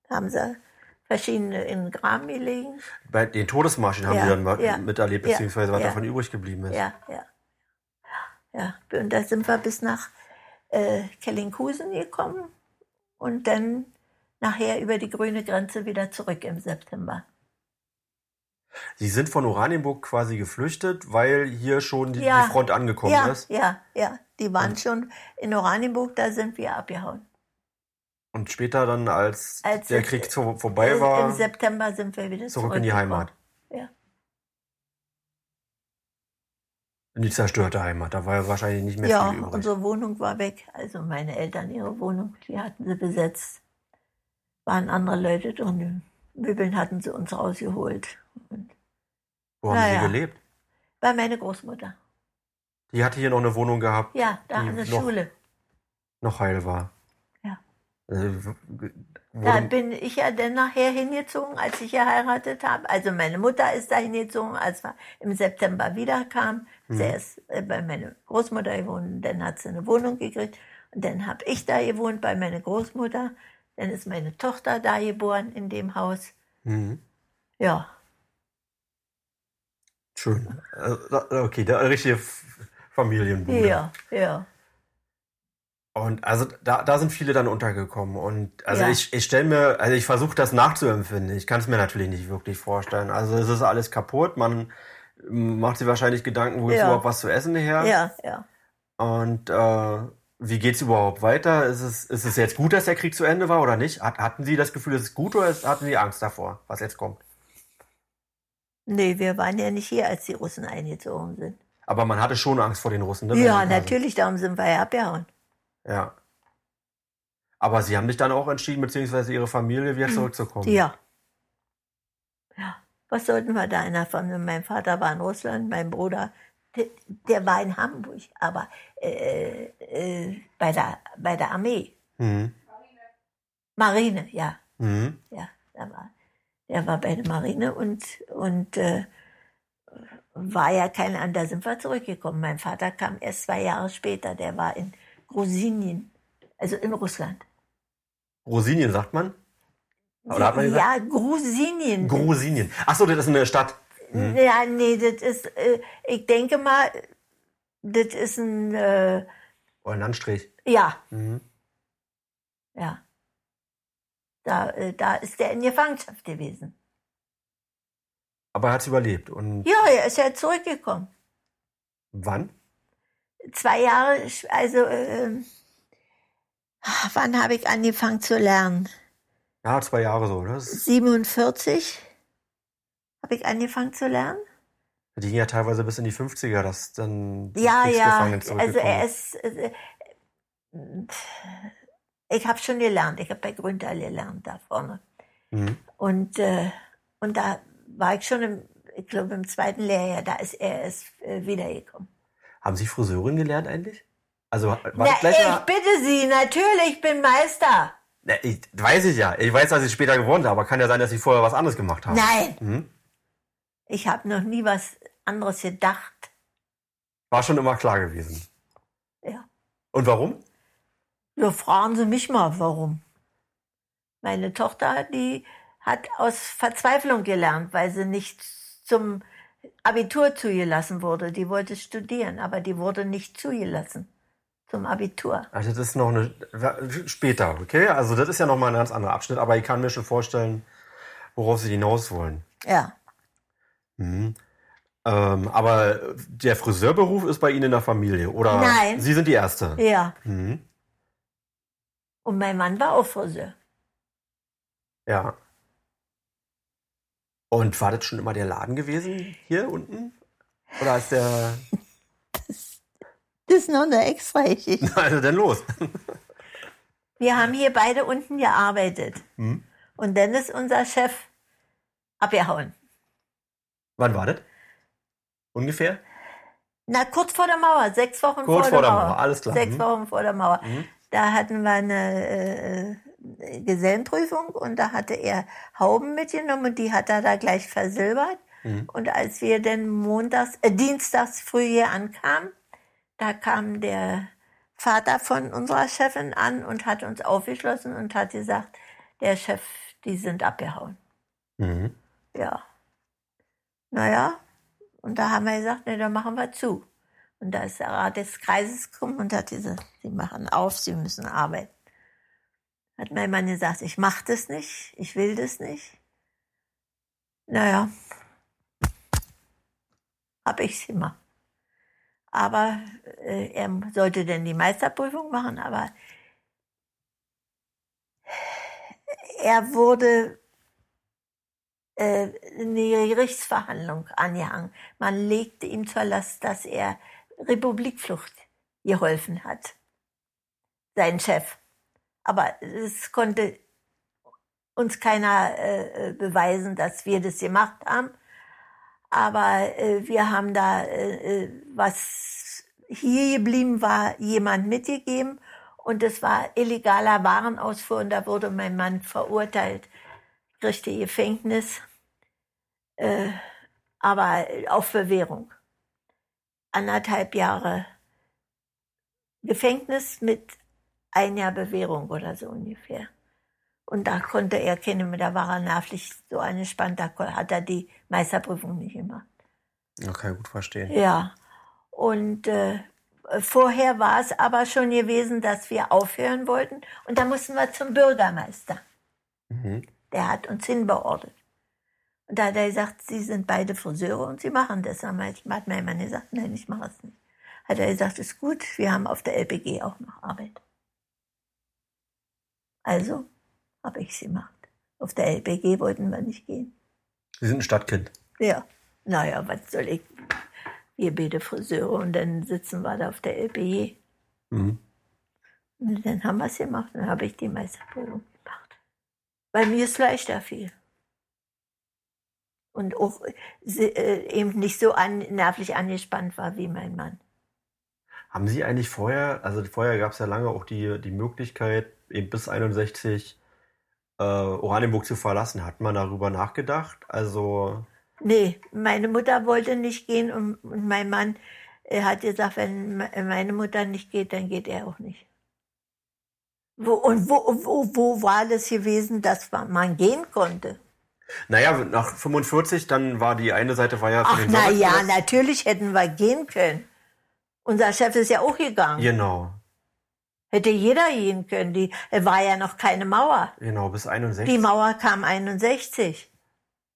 haben sie verschiedene in Gramen gelegen. Bei den Todesmarschen haben Ja, Sie dann ja, miterlebt, ja, beziehungsweise was ja. davon übrig geblieben ist. Ja, ja. Ja, und da sind wir bis nach äh, Kellinghusen gekommen und dann nachher über die grüne Grenze wieder zurück im September. Sie sind von Oranienburg quasi geflüchtet, weil hier schon die, Ja. die Front angekommen ja, ist. ja, ja. Die waren schon in Oranienburg, da sind wir abgehauen. Und später dann, als, Als der es- Krieg zu, vorbei Im war, September sind wir wieder zurück in die. Heimat. Ja. In die zerstörte Heimat. Da war ja wahrscheinlich nicht mehr Ja, viel übrig. unsere Wohnung war weg. Also meine Eltern ihre Wohnung, die hatten sie besetzt. Waren andere Leute drin. Möbeln hatten sie uns rausgeholt. Und Wo haben naja. Sie gelebt? bei meiner Großmutter. Die hatte hier noch eine Wohnung gehabt, Ja, da an der noch- Schule. noch heil war. Ja. W- Da bin ich ja dann nachher hingezogen, als ich geheiratet habe. Also meine Mutter ist da hingezogen, als wir im September wiederkamen. Mhm. Zuerst äh, bei meiner Großmutter gewohnt, dann hat sie eine Wohnung gekriegt. Und dann habe ich da gewohnt bei meiner Großmutter. Dann ist meine Tochter da geboren in dem Haus. mhm. Ja, Schön. Äh, Okay, der richtige Familienbude. ja, ja. Und also da, da sind viele dann untergekommen. Und also Ja. ich, ich stelle mir, also ich versuche das nachzuempfinden. Ich kann es mir natürlich nicht wirklich vorstellen. Also es ist alles kaputt. Man macht sich wahrscheinlich Gedanken, wo ist Ja. überhaupt was zu essen her? Ja, ja. Und äh, wie geht's überhaupt weiter? Ist es, ist es jetzt gut, dass der Krieg zu Ende war oder nicht? Hat, hatten Sie das Gefühl, es ist gut oder hatten Sie Angst davor, was jetzt kommt? Nee, wir waren ja nicht hier, als die Russen eingezogen sind. Aber man hatte schon Angst vor den Russen, ne? Ja, natürlich, darum sind wir ja abgehauen. Ja. Aber Sie haben sich dann auch entschieden, beziehungsweise Ihre Familie wieder zurückzukommen. Hm. Ja. Ja. Was sollten wir da in der Familie? Mein Vater war in Russland, mein Bruder, der, der war in Hamburg, aber äh, äh, bei, der, bei der Armee. Mhm. Marine, ja. Mhm. Ja, da war, der war bei der Marine und, und äh, war ja kein anderer. Sind wir zurückgekommen. Mein Vater kam erst zwei Jahre später. Der war in Grusinien, also in Russland. Rosinien sagt man? Oder hat man gesagt? ja, Grusinien. Grusinien. Achso, das ist eine Stadt. Mhm. Ja, nee, das ist, äh, ich denke mal, das ist ein, äh, Oder ein Landstrich. ja, Mhm. ja. Da, äh, da ist der in Gefangenschaft gewesen. Aber er hat es überlebt. Und Ja, er ist ja zurückgekommen. wann? zwei Jahre, also äh, wann habe ich angefangen zu lernen? Ja, zwei Jahre so? Das 47 habe ich angefangen zu lernen. die ging ja teilweise bis in die 50er, dass dann die Ja, ja. Also er ist. Äh, ich habe schon gelernt. Ich habe bei Grüntal gelernt da vorne. Mhm. Und, äh, und da war ich schon im, ich glaube, im zweiten Lehrjahr, da ist er erst äh, wiedergekommen. Haben Sie Friseurin gelernt eigentlich? Also war Na, das gleich ich bitte Sie, natürlich, ich bin Meister. Na, ich, weiß ich ja. Ich weiß, dass Sie später geworden sind, aber kann ja sein, dass Sie vorher was anderes gemacht haben. Nein, Mhm. Ich habe noch nie was anderes gedacht. War schon immer klar gewesen. Ja. Und warum? Ja, fragen Sie mich mal, warum. Meine Tochter, die hat aus Verzweiflung gelernt, weil sie nicht zum Abitur zugelassen wurde. Die wollte studieren, aber die wurde nicht zugelassen zum Abitur. Also das ist noch eine später, okay? Also das ist ja noch mal ein ganz anderer Abschnitt, aber ich kann mir schon vorstellen, worauf Sie hinaus wollen. Ja, Mhm. Ähm, aber der Friseurberuf ist bei Ihnen in der Familie, oder? Nein. Sie sind die Erste. ja. Mhm. Und mein Mann war auch Friseur. Ja. Und war das schon immer der Laden gewesen hier unten? Oder ist der. Das ist noch eine extra Geschichte. Also denn los? Wir haben hier beide unten gearbeitet. Mhm. Und dann ist unser Chef abgehauen. Wann war das? Ungefähr? Na, kurz vor der Mauer, sechs Wochen Kurz vor, der Mauer. alles klar. Sechs Mhm. Wochen vor der Mauer. Mhm. Da hatten wir eine äh, Gesellenprüfung und da hatte er Hauben mitgenommen und die hat er da gleich versilbert. Mhm. Und als wir dann montags, äh, dienstags früh hier ankamen, da kam der Vater von unserer Chefin an und hat uns aufgeschlossen und hat gesagt, der Chef, die sind abgehauen. Mhm. Ja. Naja, und da haben wir gesagt, ne, dann machen wir zu. Und da ist der Rat des Kreises gekommen und hat gesagt, Sie machen auf, Sie müssen arbeiten. Hat mein Mann gesagt, ich mache das nicht, ich will das nicht. Naja, habe ich's gemacht. Aber äh, er sollte denn die Meisterprüfung machen, aber er wurde äh, eine Gerichtsverhandlung angehangen. Man legte ihm zur Last, dass er Republikflucht geholfen hat. Sein Chef. Aber es konnte uns keiner äh, beweisen, dass wir das gemacht haben. Aber äh, wir haben da, äh, äh, was hier geblieben war, jemand mitgegeben. Und es war illegaler Warenausfuhr und da wurde mein Mann verurteilt, kriegte Gefängnis, äh, aber auf Bewährung. Anderthalb Jahre Gefängnis mit ein Jahr Bewährung oder so ungefähr. Und da konnte er keine, da war er nervlich so angespannt, da hat er die Meisterprüfung nicht gemacht. Okay, gut verstehen. Ja, und äh, vorher war es aber schon gewesen, dass wir aufhören wollten. Und da mussten wir zum Bürgermeister. Mhm. Der hat uns hinbeordert. Und da hat er gesagt, Sie sind beide Friseure und Sie machen das. Dann hat mein Mann gesagt, nein, ich mache es nicht. Hat er gesagt, ist gut, wir haben auf der LPG auch noch Arbeit. Also habe ich es gemacht. Auf der LPG wollten wir nicht gehen. Sie sind ein Stadtkind. Ja, naja, was soll ich? Wir beide Friseure und dann sitzen wir da auf der LPG. Mhm. Und dann haben wir es gemacht. Dann habe ich die Meisterprüfung gemacht. Weil mir ist leichter viel. Und auch äh, eben nicht so an, nervlich angespannt war wie mein Mann. Haben Sie eigentlich vorher, also vorher gab es ja lange auch die, die Möglichkeit, eben bis 61 äh, Oranienburg zu verlassen. Hat man darüber nachgedacht? Also, Nee, meine Mutter wollte nicht gehen und, und mein Mann äh, hat gesagt, wenn me- meine Mutter nicht geht, dann geht er auch nicht. Wo, und wo, wo, wo war das gewesen, dass man gehen konnte? Naja, nach 45, dann war die eine Seite war ja Ach, na ja, natürlich hätten wir gehen können. Unser Chef ist ja auch gegangen. Genau, Hätte jeder gehen können. Die äh, war ja noch keine Mauer. genau, bis 61. Die Mauer kam 61.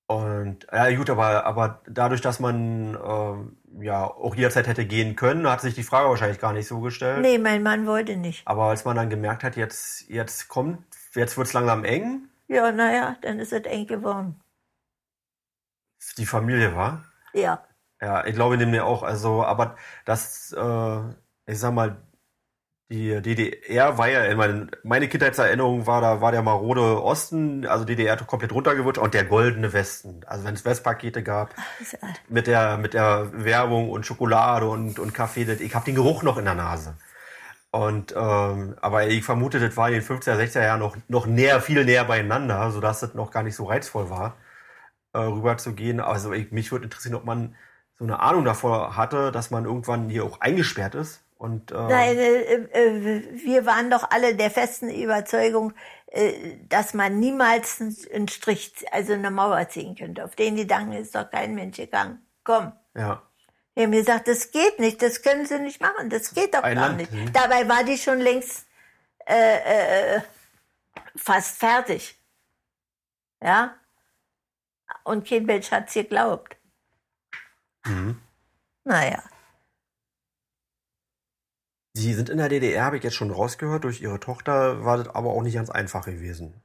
Und ja gut, aber, aber dadurch, dass man ähm, ja auch jederzeit hätte gehen können, hat sich die Frage wahrscheinlich gar nicht so gestellt. Nee, mein Mann wollte nicht. Aber als man dann gemerkt hat, jetzt, jetzt kommt, jetzt wird's langsam eng, Ja, naja, dann ist es eng geworden. die Familie war. Ja. Ja, ich glaube nämlich auch, also, aber das, äh, ich sag mal, die DDR war ja, meine, meine Kindheitserinnerung war, da war der marode Osten, also DDR komplett runtergewutscht und der goldene Westen. Also wenn es Westpakete gab, mit der, mit der Werbung und Schokolade und, und Kaffee, ich habe den Geruch noch in der Nase. Und, ähm, aber ich vermute, das war in den 50er, 60er Jahren noch, noch näher, viel näher beieinander, sodass das noch gar nicht so reizvoll war, äh, rüber zu gehen. Also ich, mich würde interessieren, ob man so eine Ahnung davor hatte, dass man irgendwann hier auch eingesperrt ist. Und, äh, Nein, äh, äh, wir waren doch alle der festen Überzeugung, äh, dass man niemals einen Strich, also eine Mauer ziehen könnte. Auf den Gedanken ist doch kein Mensch gegangen. Komm. ja. Er hat mir gesagt, das geht nicht, das können Sie nicht machen, das geht doch Ein gar Land, nicht. hm. Dabei war die schon längst äh, äh, fast fertig. Ja? Und kein Mensch hat's geglaubt. Mhm. Naja. Sie sind in der DDR, habe ich jetzt schon rausgehört, durch Ihre Tochter war das aber auch nicht ganz einfach gewesen.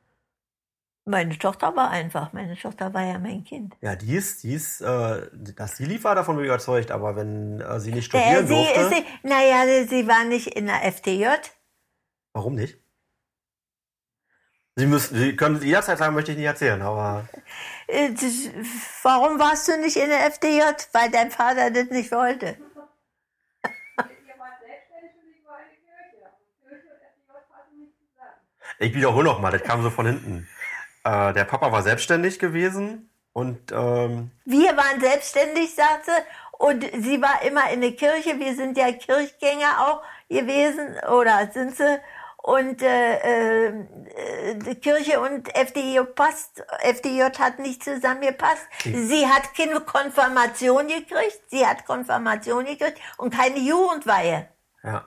Meine Tochter war einfach. Meine Tochter war ja mein Kind. Ja, die ist, die ist, äh, dass sie lief, war davon überzeugt, aber wenn äh, sie nicht Äh, studieren sie, durfte, sie, naja, sie war nicht in der FDJ. warum nicht? Sie müssen, Sie können jederzeit sagen, möchte ich nicht erzählen, aber Äh, Warum warst du nicht in der FDJ? Weil dein Vater das nicht wollte. ich wiederhole noch mal, das kam so von hinten. Äh, der Papa war selbstständig gewesen und ähm, Wir waren selbstständig, sagt sie. Und sie war immer in der Kirche. Wir sind ja Kirchgänger auch gewesen. Oder sind sie. Und äh, äh, die Kirche und FDJ passt. FDJ hat nicht zusammengepasst. Sie hat keine Konfirmation gekriegt. Sie hat Konfirmation gekriegt und keine Jugendweihe. ja.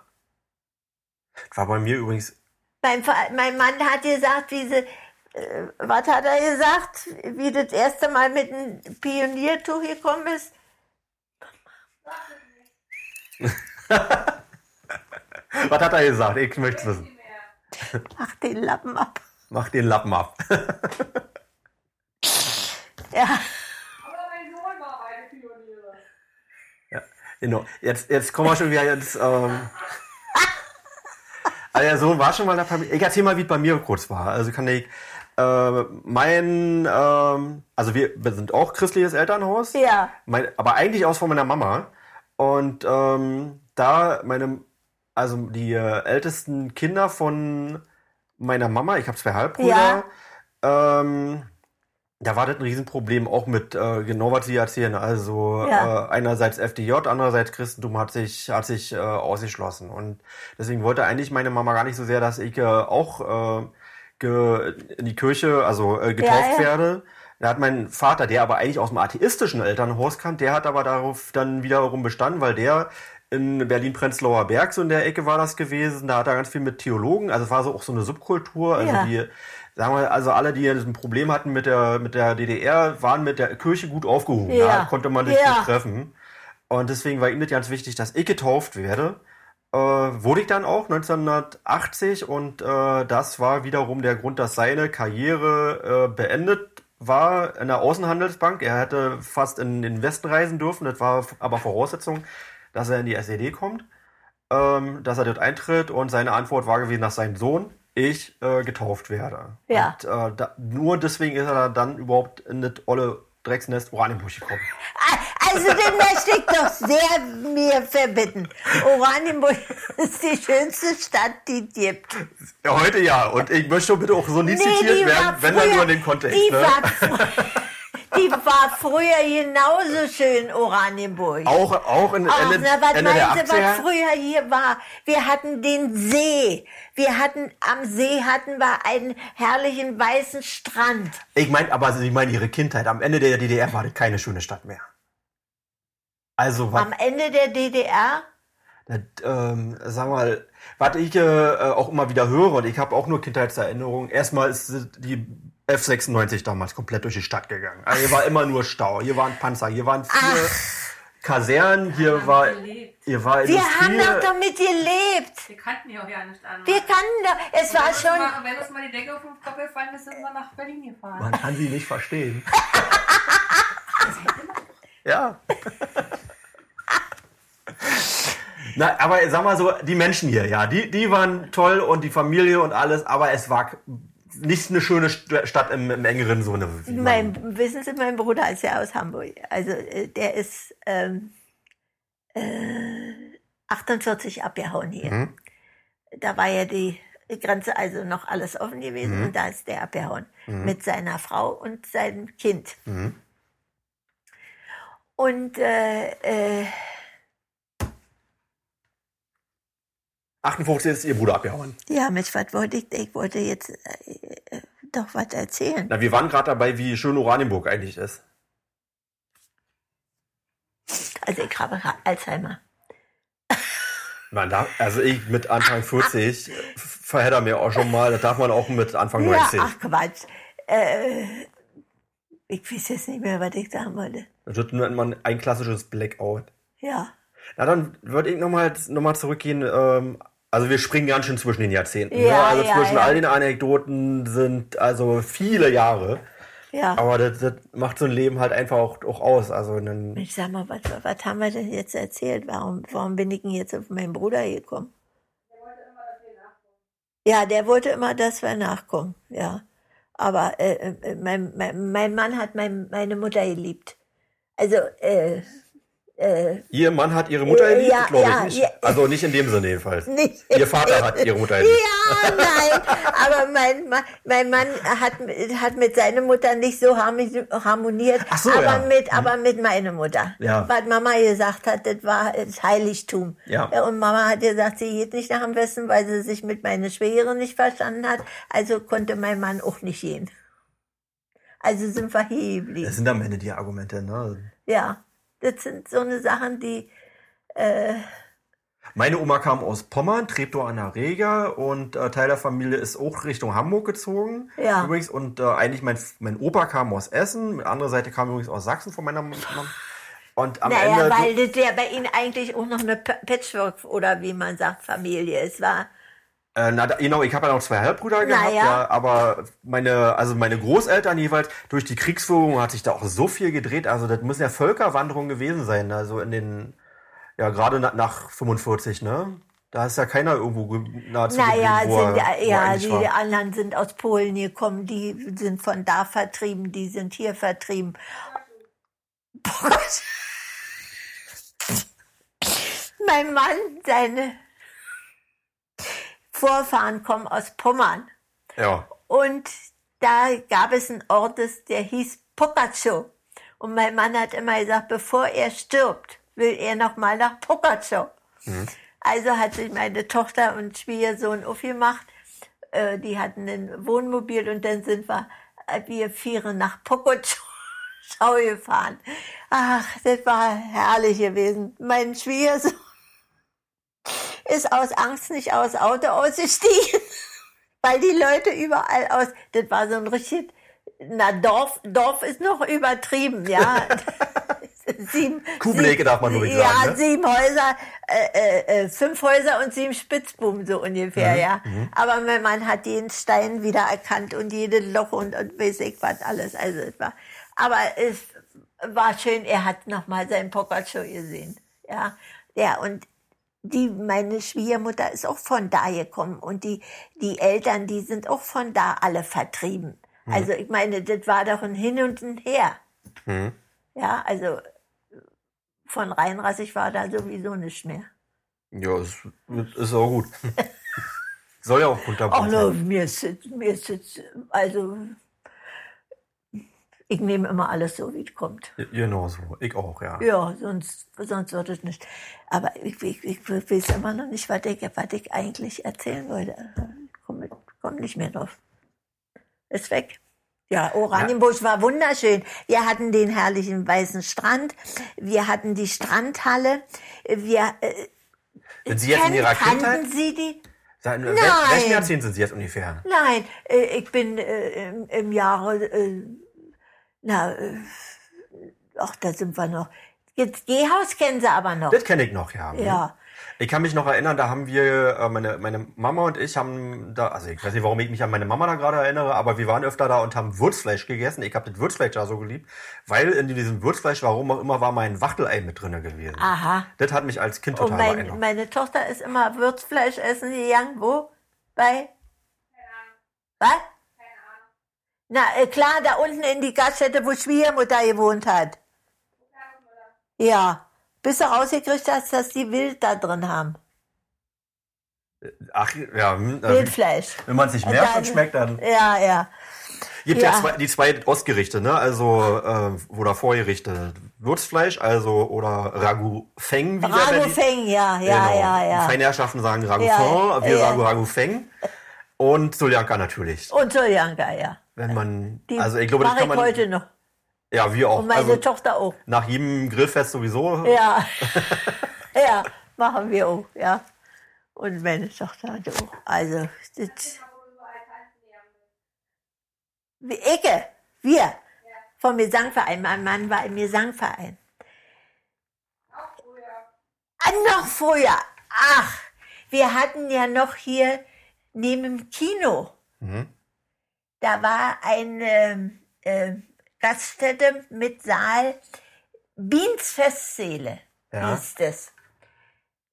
War bei mir übrigens, Mein, mein Mann hat gesagt, wie sie, was hat er gesagt, wie das erste Mal mit dem Pioniertuch gekommen ist? was hat er gesagt? Ich möchte es wissen. Mach den Lappen ab. Mach den Lappen ab. Ja, Aber mein Sohn war bei den Pioniere. Genau. Jetzt, jetzt kommen wir schon wieder jetzt. Ähm, also der Sohn war schon mal in der Familie. Ich erzähl mal, wie es bei mir kurz war. Also kann ich. Äh, mein, ähm, also wir, wir sind auch christliches Elternhaus. ja, Mein, aber eigentlich aus von meiner Mama. Und ähm, da meine, also die äh, ältesten Kinder von meiner Mama, ich habe zwei Halbbrüder, ähm, da war das ein Riesenproblem auch mit, äh, genau was Sie erzählen. Also Ja. äh, einerseits FDJ, andererseits Christentum hat sich, hat sich äh, ausgeschlossen. Und deswegen wollte eigentlich meine Mama gar nicht so sehr, dass ich äh, auch äh, in die Kirche, also äh, getauft Ja, ja. werde. Da hat mein Vater, der aber eigentlich aus dem atheistischen Elternhaus kam, der hat aber darauf dann wiederum bestanden, weil der in Berlin-Prenzlauer Berg, so in der Ecke war das gewesen, da hat er ganz viel mit Theologen, also es war so auch so eine Subkultur, also Ja. die, sagen wir, also alle, die ein Problem hatten mit der, mit der DDR, waren mit der Kirche gut aufgehoben, Ja. da konnte man sich Ja. gut treffen. Und deswegen war ihm das ganz wichtig, dass ich getauft werde. Äh, wurde ich dann auch 1980 und äh, das war wiederum der Grund, dass seine Karriere äh, beendet war in der Außenhandelsbank. Er hätte fast in den Westen reisen dürfen, das war aber Voraussetzung, dass er in die SED kommt, ähm, dass er dort eintritt und seine Antwort war gewesen, dass sein Sohn, ich, äh, getauft werde. Ja. Und äh, da, nur deswegen ist er dann überhaupt in das olle Drecksnest Oranienbusch gekommen. Also den möchte ich doch sehr mir verbitten. Oranienburg ist die schönste Stadt, die es gibt. Heute ja. Und ich möchte bitte auch so nie zitiert werden, wenn dann nur in dem Kontext. Die, ne? war, die war früher genauso schön, Oranienburg. Auch, auch in Ach, Ende, na, was Ende du, 80er. was früher hier war? Wir hatten den See. Wir hatten, am See hatten wir einen herrlichen weißen Strand. Ich meine, aber Sie meinen Ihre Kindheit. Am Ende der DDR war das keine schöne Stadt mehr. Also, was, Am Ende der DDR? das, ähm, sag mal, was ich äh, auch immer wieder höre, und ich habe auch nur Kindheitserinnerungen. Erstmal ist die F96 damals komplett durch die Stadt gegangen. Also hier war immer nur Stau. Hier waren Panzer, hier waren vier Kasernen, hier war, hier war Wir haben doch damit gelebt. Wir kannten ja auch ja nicht anders. Wir kannten doch. Es war wenn, uns schon. mal, wenn uns mal die Decke auf den Kopf gefallen ist, sind wir nach Berlin gefahren. Man kann sie nicht verstehen. ja. Na, aber sag mal so, die Menschen hier, ja, die, die waren toll und die Familie und alles, aber es war nicht eine schöne St- Stadt im, im engeren Sinne. Mein, wissen Sie, mein Bruder ist ja aus Hamburg. Also äh, der ist ähm, äh, 48 abgehauen hier. Mhm. Da war ja die Grenze also noch alles offen gewesen Mhm. und da ist der abgehauen mit seiner Frau und seinem Kind. Mhm. Und äh, äh, 58 ist ihr Bruder abgehauen. ja, mit was wollte ich? Ich wollte jetzt äh, doch was erzählen. Na, wir waren gerade dabei, wie schön Oranienburg eigentlich ist. Also ich habe Alzheimer. Man darf, also ich mit Anfang 40 verhedder mir auch schon mal, das darf man auch mit Anfang Ja, 90. ach Quatsch. Äh, ich weiß jetzt nicht mehr, was ich sagen wollte. Das wird nur immer ein klassisches Blackout. Ja. Na, dann würde ich nochmal noch mal zurückgehen. Ähm, also wir springen ganz schön zwischen den Jahrzehnten. Ja, ne? Also ja, zwischen ja. all den Anekdoten sind also viele Jahre. Ja. Aber das, das macht so ein Leben halt einfach auch, auch aus. Also einen, Ich sag mal, was, was haben wir denn jetzt erzählt? Warum, warum bin ich denn jetzt auf meinen Bruder gekommen? Ja, der wollte immer, dass wir nachkommen. Ja. Aber äh, äh, mein, mein, mein Mann hat mein, meine Mutter geliebt. Also, äh, äh, ihr Mann hat ihre Mutter geliebt, ja, glaube ich ja, nicht. ja. Also nicht in dem Sinne jedenfalls. nicht. Ihr Vater hat ihre Mutter geliebt. Ja, nein, aber mein, mein Mann hat, hat mit seiner Mutter nicht so harmoni- harmoniert, Ach so, aber, ja. Mit, aber mit meiner Mutter. Ja. Was Mama gesagt hat, das war das Heiligtum. Ja. Und Mama hat gesagt, sie geht nicht nach dem Westen, weil sie sich mit meiner Schwägerin nicht verstanden hat. Also konnte mein Mann auch nicht gehen. Also sind wir hier Das geblieben. sind am Ende die Argumente. Ne? Ja, das sind so eine Sachen, die... Äh, Meine Oma kam aus Pommern, Treptow an der Rega und äh, Teil der Familie ist auch Richtung Hamburg gezogen. Ja. Übrigens, und äh, eigentlich mein, mein Opa kam aus Essen, andere Seite kam übrigens aus Sachsen von meiner Mama. Und am Naja, Ende. weil das ja bei Ihnen eigentlich auch noch eine Patchwork oder wie man sagt, Familie. Es war, Äh, na, genau, ich habe ja noch zwei Halbbrüder gehabt, Naja. ja, aber meine, also meine Großeltern jeweils, durch die Kriegsführung hat sich da auch so viel gedreht. Also das müssen ja Völkerwanderungen gewesen sein, also in den, ja, gerade na, nach 45, ne? Da ist ja keiner irgendwo ge- nahezu naja, geblieben, wo sind, er ja, die war. anderen sind aus Polen gekommen, die sind von da vertrieben, die sind hier vertrieben. Boah Gott. Mein Mann, seine Vorfahren kommen aus Pommern. Ja. Und da gab es einen Ort, der hieß Pokatschow. Und mein Mann hat immer gesagt, bevor er stirbt, will er noch mal nach Pokatschow. Also hat sich meine Tochter und Schwiegersohn aufgemacht. Äh, die hatten ein Wohnmobil und dann sind wir, äh, wir Viere nach Pokatschow gefahren. Ach, das war herrlich gewesen. Mein Schwiegersohn ist aus Angst nicht aus Auto ausgestiegen weil die Leute überall aus, das war so ein richtig, na Dorf, Dorf ist noch übertrieben, ja. sieben, Kuhbleke darf man ruhig ja, sagen, ne? sieben Häuser, äh, äh, äh, fünf Häuser und sieben Spitzbuben so ungefähr, Mhm, ja. Aber mein Mann hat jeden Stein wieder erkannt und jedes Loch und, und weiß ich was alles. Also es war, aber es war schön, er hat nochmal seinen Pokershow gesehen, ja. Ja, und die, meine Schwiegermutter ist auch von da gekommen und die, die Eltern, die sind auch von da alle vertrieben. Also ich meine, das war doch ein Hin und ein Her. Mhm. Ja, also von Rheinrassig war da sowieso nicht mehr. Ja, ist, ist auch gut. Soll ja auch Ach unterbrochen no, sein. mir ist, es- mir ist, es- also ich nehme immer alles so, wie es kommt. Genau so. Ich auch, ja. Ja, sonst, sonst wird es nicht. Aber ich, ich, ich weiß immer noch nicht, was ich, was ich eigentlich erzählen wollte. Ich komme komm nicht mehr drauf. Ist weg. Ja, Oranienburg war wunderschön. Wir hatten den herrlichen weißen Strand. Wir hatten die Strandhalle. Wir, äh, Sind Sie jetzt in Ihrer Kindheit? Sie die? Seit Nein. welchem Jahrzehnt sind Sie jetzt ungefähr? Nein, äh, ich bin äh, im, im Jahre, äh, na, äh, ach, da sind wir noch. Jetzt Gehhaus kennen Sie aber noch. Das kenne ich noch, ja. Ja. Ich kann mich noch erinnern, da haben wir, äh, meine, meine Mama und ich haben da, also ich weiß nicht, warum ich mich an meine Mama da gerade erinnere, aber wir waren öfter da und haben Würzfleisch gegessen. Ich habe das Würzfleisch da so geliebt, weil in diesem Würzfleisch, warum auch immer, war mein Wachtelei mit drinne gewesen. Aha. Das hat mich als Kind Und total mein, beeindruckt. meine Tochter ist immer Würzfleisch essen gegangen. Wo? Bei? Was? Na, äh, klar, da unten in die Gaststätte, wo Schwiegermutter gewohnt hat. Ja. Bis du rausgekriegt hast, dass die Wild da drin haben. Ach, ja, hm, Wildfleisch. wenn man es nicht merkt und schmeckt, dann Ja, ja. gibt ja, Ja. zwei, die zwei Ostgerichte, ne? Also, äh, oder Vorgerichte. Würzfleisch, also, oder Ragout Feng, wie Ragu Feng, ja, ja, Genau. ja, ja. Feinherrschaften sagen Ragout Ja, Feng, wir ja. sagen Ragout Feng. Und Soljanka natürlich. Und Soljanka, ja. Wenn man, Die also ich glaube, das kann man, heute noch. ja, wir auch. Und meine Also, Tochter auch. nach jedem Grillfest sowieso. Ja. ja, machen wir auch, ja. Und meine Tochter hat auch. Also, das. Wie Ecke, wir. Vom Gesangverein. Mein Mann war im Gesangverein. Ah, noch früher. Ach, wir hatten ja noch hier neben dem Kino. Da war eine äh, Gaststätte mit Saal. Biens Festsäle Ja. hieß es.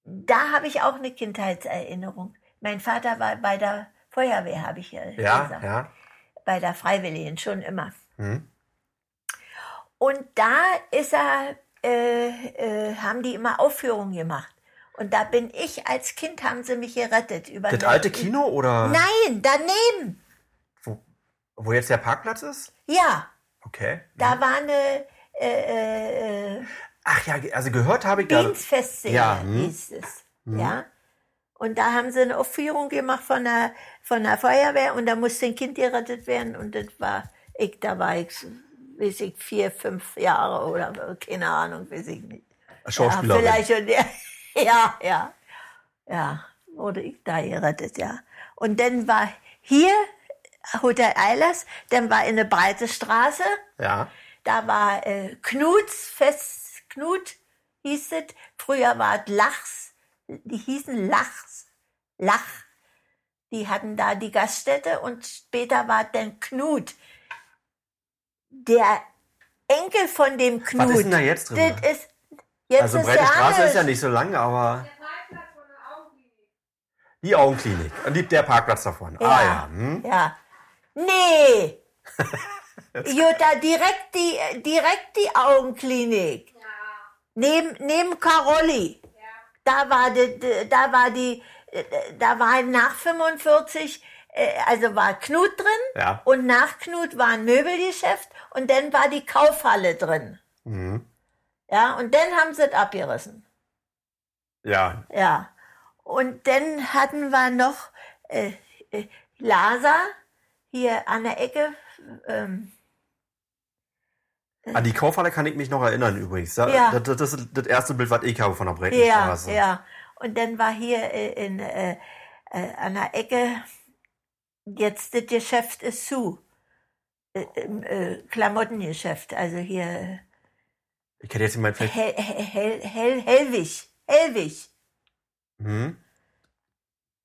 Da habe ich auch eine Kindheitserinnerung. Mein Vater war bei der Feuerwehr, habe ich ja, Ja, gesagt. ja. Bei der Freiwilligen, schon immer. Mhm. Und da ist er, äh, äh, haben die immer Aufführungen gemacht. Und da bin ich als Kind, haben sie mich gerettet. Über Das alte Kino oder Nein, daneben. Wo, jetzt der Parkplatz ist? Ja, Okay. da war eine äh, äh, Ach ja, also gehört habe ich da. Dienstfestszene, Ja, hm. hieß es. Ja. Und da haben sie eine Aufführung gemacht von der, von der Feuerwehr und da musste ein Kind gerettet werden und das war ich, da war ich, weiß ich, vier, fünf Jahre oder keine Ahnung, weiß ich nicht. Schauspielerin. Ja, vielleicht, ja, ja, ja, ja, wurde ich da gerettet, ja. Und dann war hier Hotel Eilers, dann war in eine breite Straße, Ja. da war äh, Knuts, Fest, Knut hieß es. Früher war es Lachs. Die hießen Lachs. Lach. Die hatten da die Gaststätte und später war es dann Knut. Der Enkel von dem Knut. Was ist denn da jetzt drin? Das ist, jetzt Also ist breite ja Straße ist ja nicht so lang, aber die Augenklinik. Und die, der Parkplatz davon. Ah ja. Hm. Ja. Nee. Jutta, direkt die, direkt die Augenklinik. Neben, neben Carolli. Da war die, da war die, da war nach 45, äh, also war Knut drin. Ja. Und nach Knut war ein Möbelgeschäft und dann war die Kaufhalle drin. Mhm. Ja, und dann haben sie es abgerissen. Ja. Ja. Und dann hatten wir noch äh, äh, Lasa hier an der Ecke. Ähm, An die Kaufhalle kann ich mich noch erinnern übrigens. Da, Ja. das, das ist das erste Bild, was ich habe von der ja, Breitenstraße. ja. Und dann war hier äh, in, äh, äh, an der Ecke, jetzt das Geschäft ist zu. Äh, äh, Klamottengeschäft, also hier Ich hätte jetzt jemand vielleicht. Hel, Hel, Hel, Hellwig. Hellwig. Hm?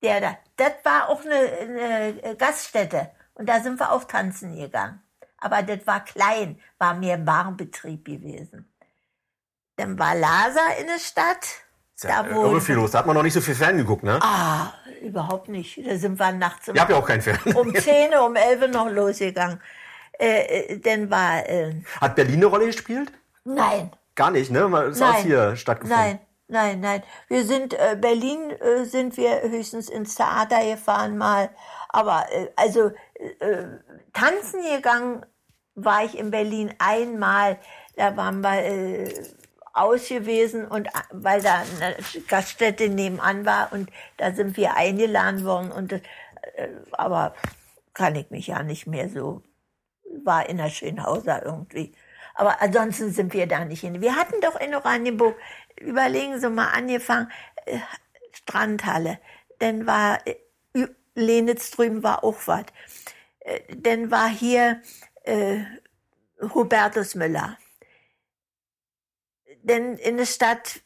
Der da. Das war auch eine, eine Gaststätte. Und da sind wir auch tanzen gegangen. Aber das war klein, war mehr Barbetrieb gewesen. Dann war Lasa in der Stadt. Ja Da wo- irre viel los. Da hat man noch nicht so viel Fern geguckt, ne? Ah, überhaupt nicht. Da sind wir nachts um, Ihr habt ja auch keinen Fern. um 10, um 11 noch losgegangen. Äh, äh, dann war, äh, Hat Berlin eine Rolle gespielt? nein, Gar nicht, ne? Ist Nein. hier stattgefunden. Nein, nein, nein. Wir sind, äh, Berlin äh, sind wir höchstens ins Theater gefahren mal. Aber äh, also äh, tanzen gegangen war ich in Berlin einmal. Da waren wir äh, aus und äh, weil da eine Gaststätte nebenan war und da sind wir eingeladen worden und das, äh, aber kann ich mich ja nicht mehr so war in der Schönhauser irgendwie. Aber ansonsten sind wir da nicht hin. Wir hatten doch in Oranienburg, überlegen Sie mal, angefangen, äh, Strandhalle. Dann war äh, Lenitz drüben war auch was. Äh, dann war hier äh, Hubertus Müller. Denn in der Stadt,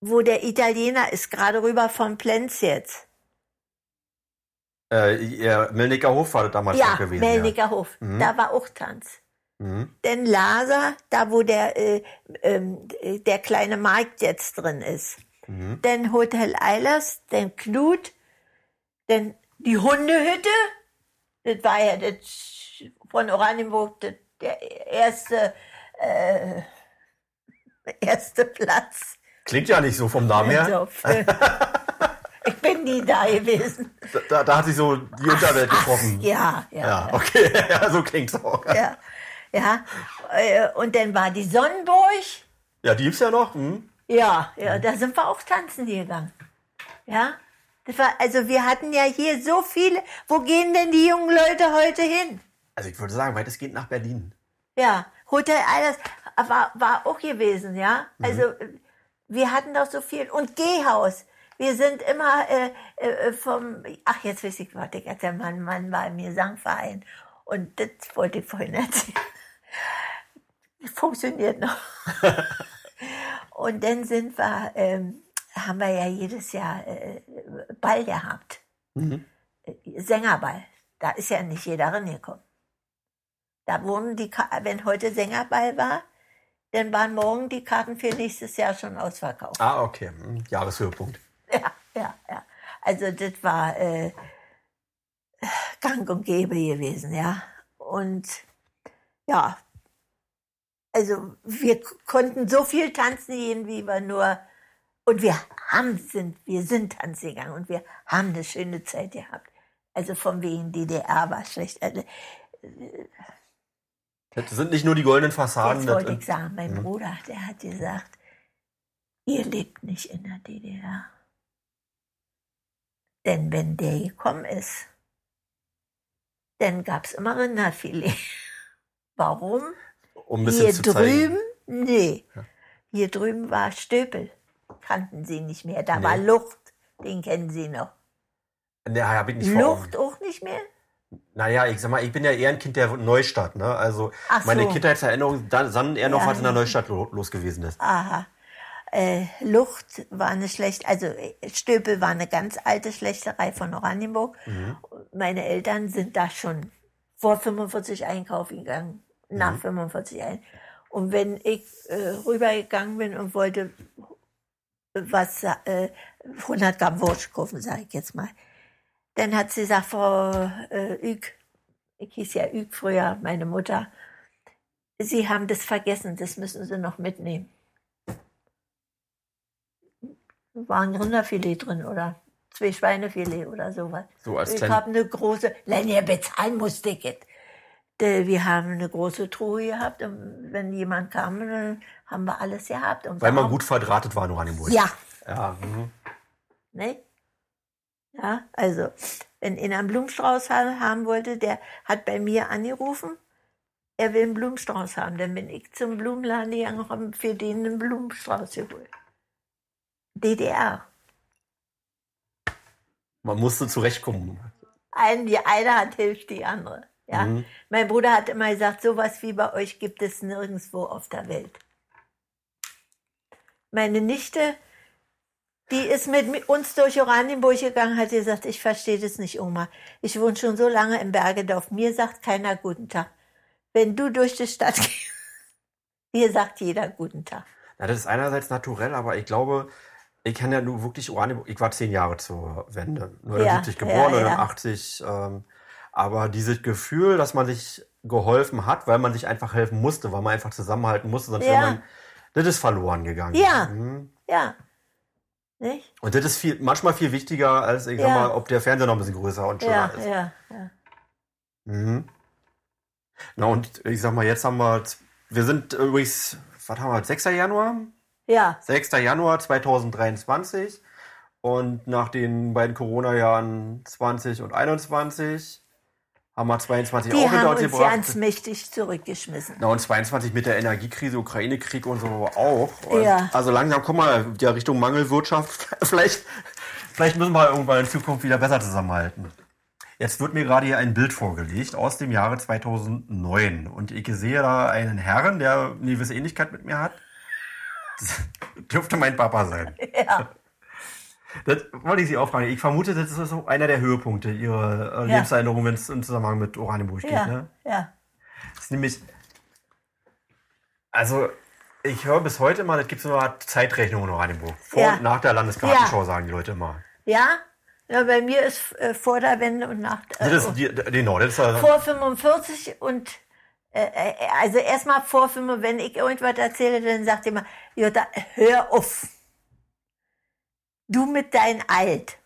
wo der Italiener ist, gerade rüber vom Plenz jetzt. Äh, ja, Melnicker Hof war damals ja, gewesen. Melnicker Hof. Mhm. Da war auch Tanz. Mhm. Denn Lasa, da wo der, äh, ähm, der kleine Markt jetzt drin ist. Mhm. Denn Hotel Eilers, denn Knut, denn die Hundehütte, das war ja das von Oranienburg das, der erste, äh, erste Platz. Klingt ja nicht so vom Namen her. Also ich bin nie da gewesen. Da, da hat sich so die Unterwelt getroffen. Ja, ja. Ja, okay, ja, so klingt's auch. ja, ja. Äh, Und dann war die Sonnenburg. Ja, die gibt's ja noch. Hm? Ja, ja, da sind wir auch tanzen gegangen. Ja, das war, also wir hatten ja hier so viele. Wo gehen denn die jungen Leute heute hin? Also ich würde sagen, weitestgehend nach Berlin. Ja, Hotel Eilers war, war auch gewesen, ja. Also äh, wir hatten doch so viel. Und Gehhaus. Wir sind immer äh, äh, vom, ach jetzt weiß ich, warte, der Mann, Mann war im Gesangverein. Und das wollte ich vorhin erzählen. Funktioniert noch. Und dann sind wir, ähm, haben wir ja jedes Jahr äh, Ball gehabt. Mhm. Äh, Sängerball. Da ist ja nicht jeder reingekommen. Da wurden die, wenn heute Sängerball war, dann waren morgen die Karten für nächstes Jahr schon ausverkauft. Ah, okay. Hm, Jahreshöhepunkt. Ja, ja, ja. Also das war äh, gang und gäbe gewesen, ja. Und ja, also wir konnten so viel tanzen gehen, wie wir nur und wir haben sind wir sind tanzen gegangen und wir haben eine schöne Zeit gehabt. Also von wegen DDR war schlecht. Also, Das sind nicht nur die goldenen Fassaden. Das- wollte ich sagen, mein Bruder, der hat gesagt, ihr lebt nicht in der DDR. Denn wenn der gekommen ist, dann gab es immer Rinderfilet. Warum? Um ein bisschen Hier zu zeigen. drüben, nee. Hier drüben war Stöpel. Kannten sie nicht mehr. Da Nee. war Lucht. Den kennen sie noch. Nee, hab ich nicht. Lucht auch nicht mehr? Naja, ich sag mal, ich bin ja eher ein Kind der Neustadt, ne? Also Ach meine so. Kindheitserinnerung dann, dann eher noch, Ja, was in der ja. Neustadt lo- los gewesen ist. Aha. Äh, Lucht war eine schlechte, also äh, Stöpel war eine ganz alte Schlächterei von Oranienburg. Mhm. Meine Eltern sind da schon vor 45 einkaufen gegangen, nach 45 ein. Und wenn ich äh, rübergegangen bin und wollte was, äh, 100 Gramm Wurst kaufen, sage ich jetzt mal, dann hat sie gesagt, Frau äh, Ück, ich hieß ja Ück früher, meine Mutter, Sie haben das vergessen, das müssen Sie noch mitnehmen. War ein Rinderfilet drin oder zwei Schweinefilet oder sowas. So als ich habe eine große, nein, ja, bezahlen musste ich es. Wir haben eine große Truhe gehabt und wenn jemand kam, dann haben wir alles gehabt. Und Weil man gut verdrahtet war in Oranienburg. Ja, Ja, mhm. ne? Ja, also, wenn einer einen Blumenstrauß ha- haben wollte, der hat bei mir angerufen, er will einen Blumenstrauß haben. Dann bin ich zum Blumenladen gegangen und habe für den einen Blumenstrauß geholt. DDR. Man musste zurechtkommen. Ein, die eine hat hilft die andere. Ja? Mhm. Mein Bruder hat immer gesagt, sowas wie bei euch gibt es nirgendwo auf der Welt. Meine Nichte, die ist mit mi- uns durch Oranienburg gegangen, hat gesagt, ich verstehe das nicht, Oma. Ich wohne schon so lange im Bergedorf. Mir sagt keiner guten Tag. Wenn du durch die Stadt gehst, dir sagt jeder guten Tag. Ja, das ist einerseits naturell, aber ich glaube, ich kann ja nur wirklich Oranienburg. Ich war zehn Jahre zur Wende. 79 Ja, geboren, ja, ja. 89. Ähm, aber dieses Gefühl, dass man sich geholfen hat, weil man sich einfach helfen musste, weil man einfach zusammenhalten musste, sonst Ja. wäre man, das ist verloren gegangen. Ja. Mhm. Ja. Nicht? Und das ist viel, manchmal viel wichtiger, als ich Ja. sag mal, ob der Fernseher noch ein bisschen größer und schöner Ja, ist. ja, ja. Mhm. Na und ich sag mal, jetzt haben wir, wir sind übrigens, was haben wir, 6. Januar? Ja, 6. Januar 2023 und nach den beiden Corona-Jahren 20 und 21 haben wir 22 die auch haben uns uns gebracht. ganz mächtig zurückgeschmissen. Na und 22 mit der Energiekrise, Ukraine-Krieg und so auch. Und Ja. Also langsam kommen wir ja Richtung Mangelwirtschaft. Vielleicht Vielleicht müssen wir irgendwann in Zukunft wieder besser zusammenhalten. Jetzt wird mir gerade hier ein Bild vorgelegt aus dem Jahre 2009 und ich sehe da einen Herrn, der eine gewisse Ähnlichkeit mit mir hat. Das dürfte mein Papa sein. Ja. Das wollte ich Sie auch fragen. Ich vermute, das ist so einer der Höhepunkte Ihrer äh, Lebenserinnerung, wenn es im Zusammenhang mit Oranienburg geht. Ja, Ne? ja. Das ist nämlich, also ich höre bis heute mal, es gibt so eine Zeitrechnung in Oranienburg. Vor Ja. und nach der Landesgartenschau, Ja. sagen die Leute immer. Ja? Ja, bei mir ist äh, vor der Wende und nach äh, Das ist die, genau, das ist ja- vor 45 und äh, äh, also erstmal vor 45, wenn ich irgendwas erzähle, dann sagt immer, Jutta, hör auf du mit dein Alt.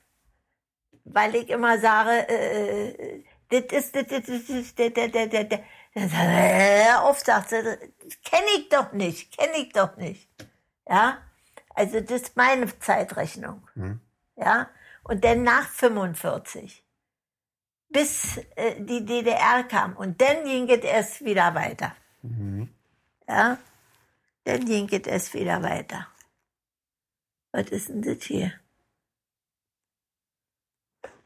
Weil ich immer sage, äh, äh, äh das ist, das ist, das ist, das ist, das ist, das ist. oft sagt sie, kenne ich doch nicht, kenne ich doch nicht. Ja, also das ist meine Zeitrechnung. Mhm. Ja, und dann nach 45, bis äh, die DDR kam und dann ging es erst wieder weiter. Mhm. Ja, dann ging es erst wieder weiter. Was ist denn das hier?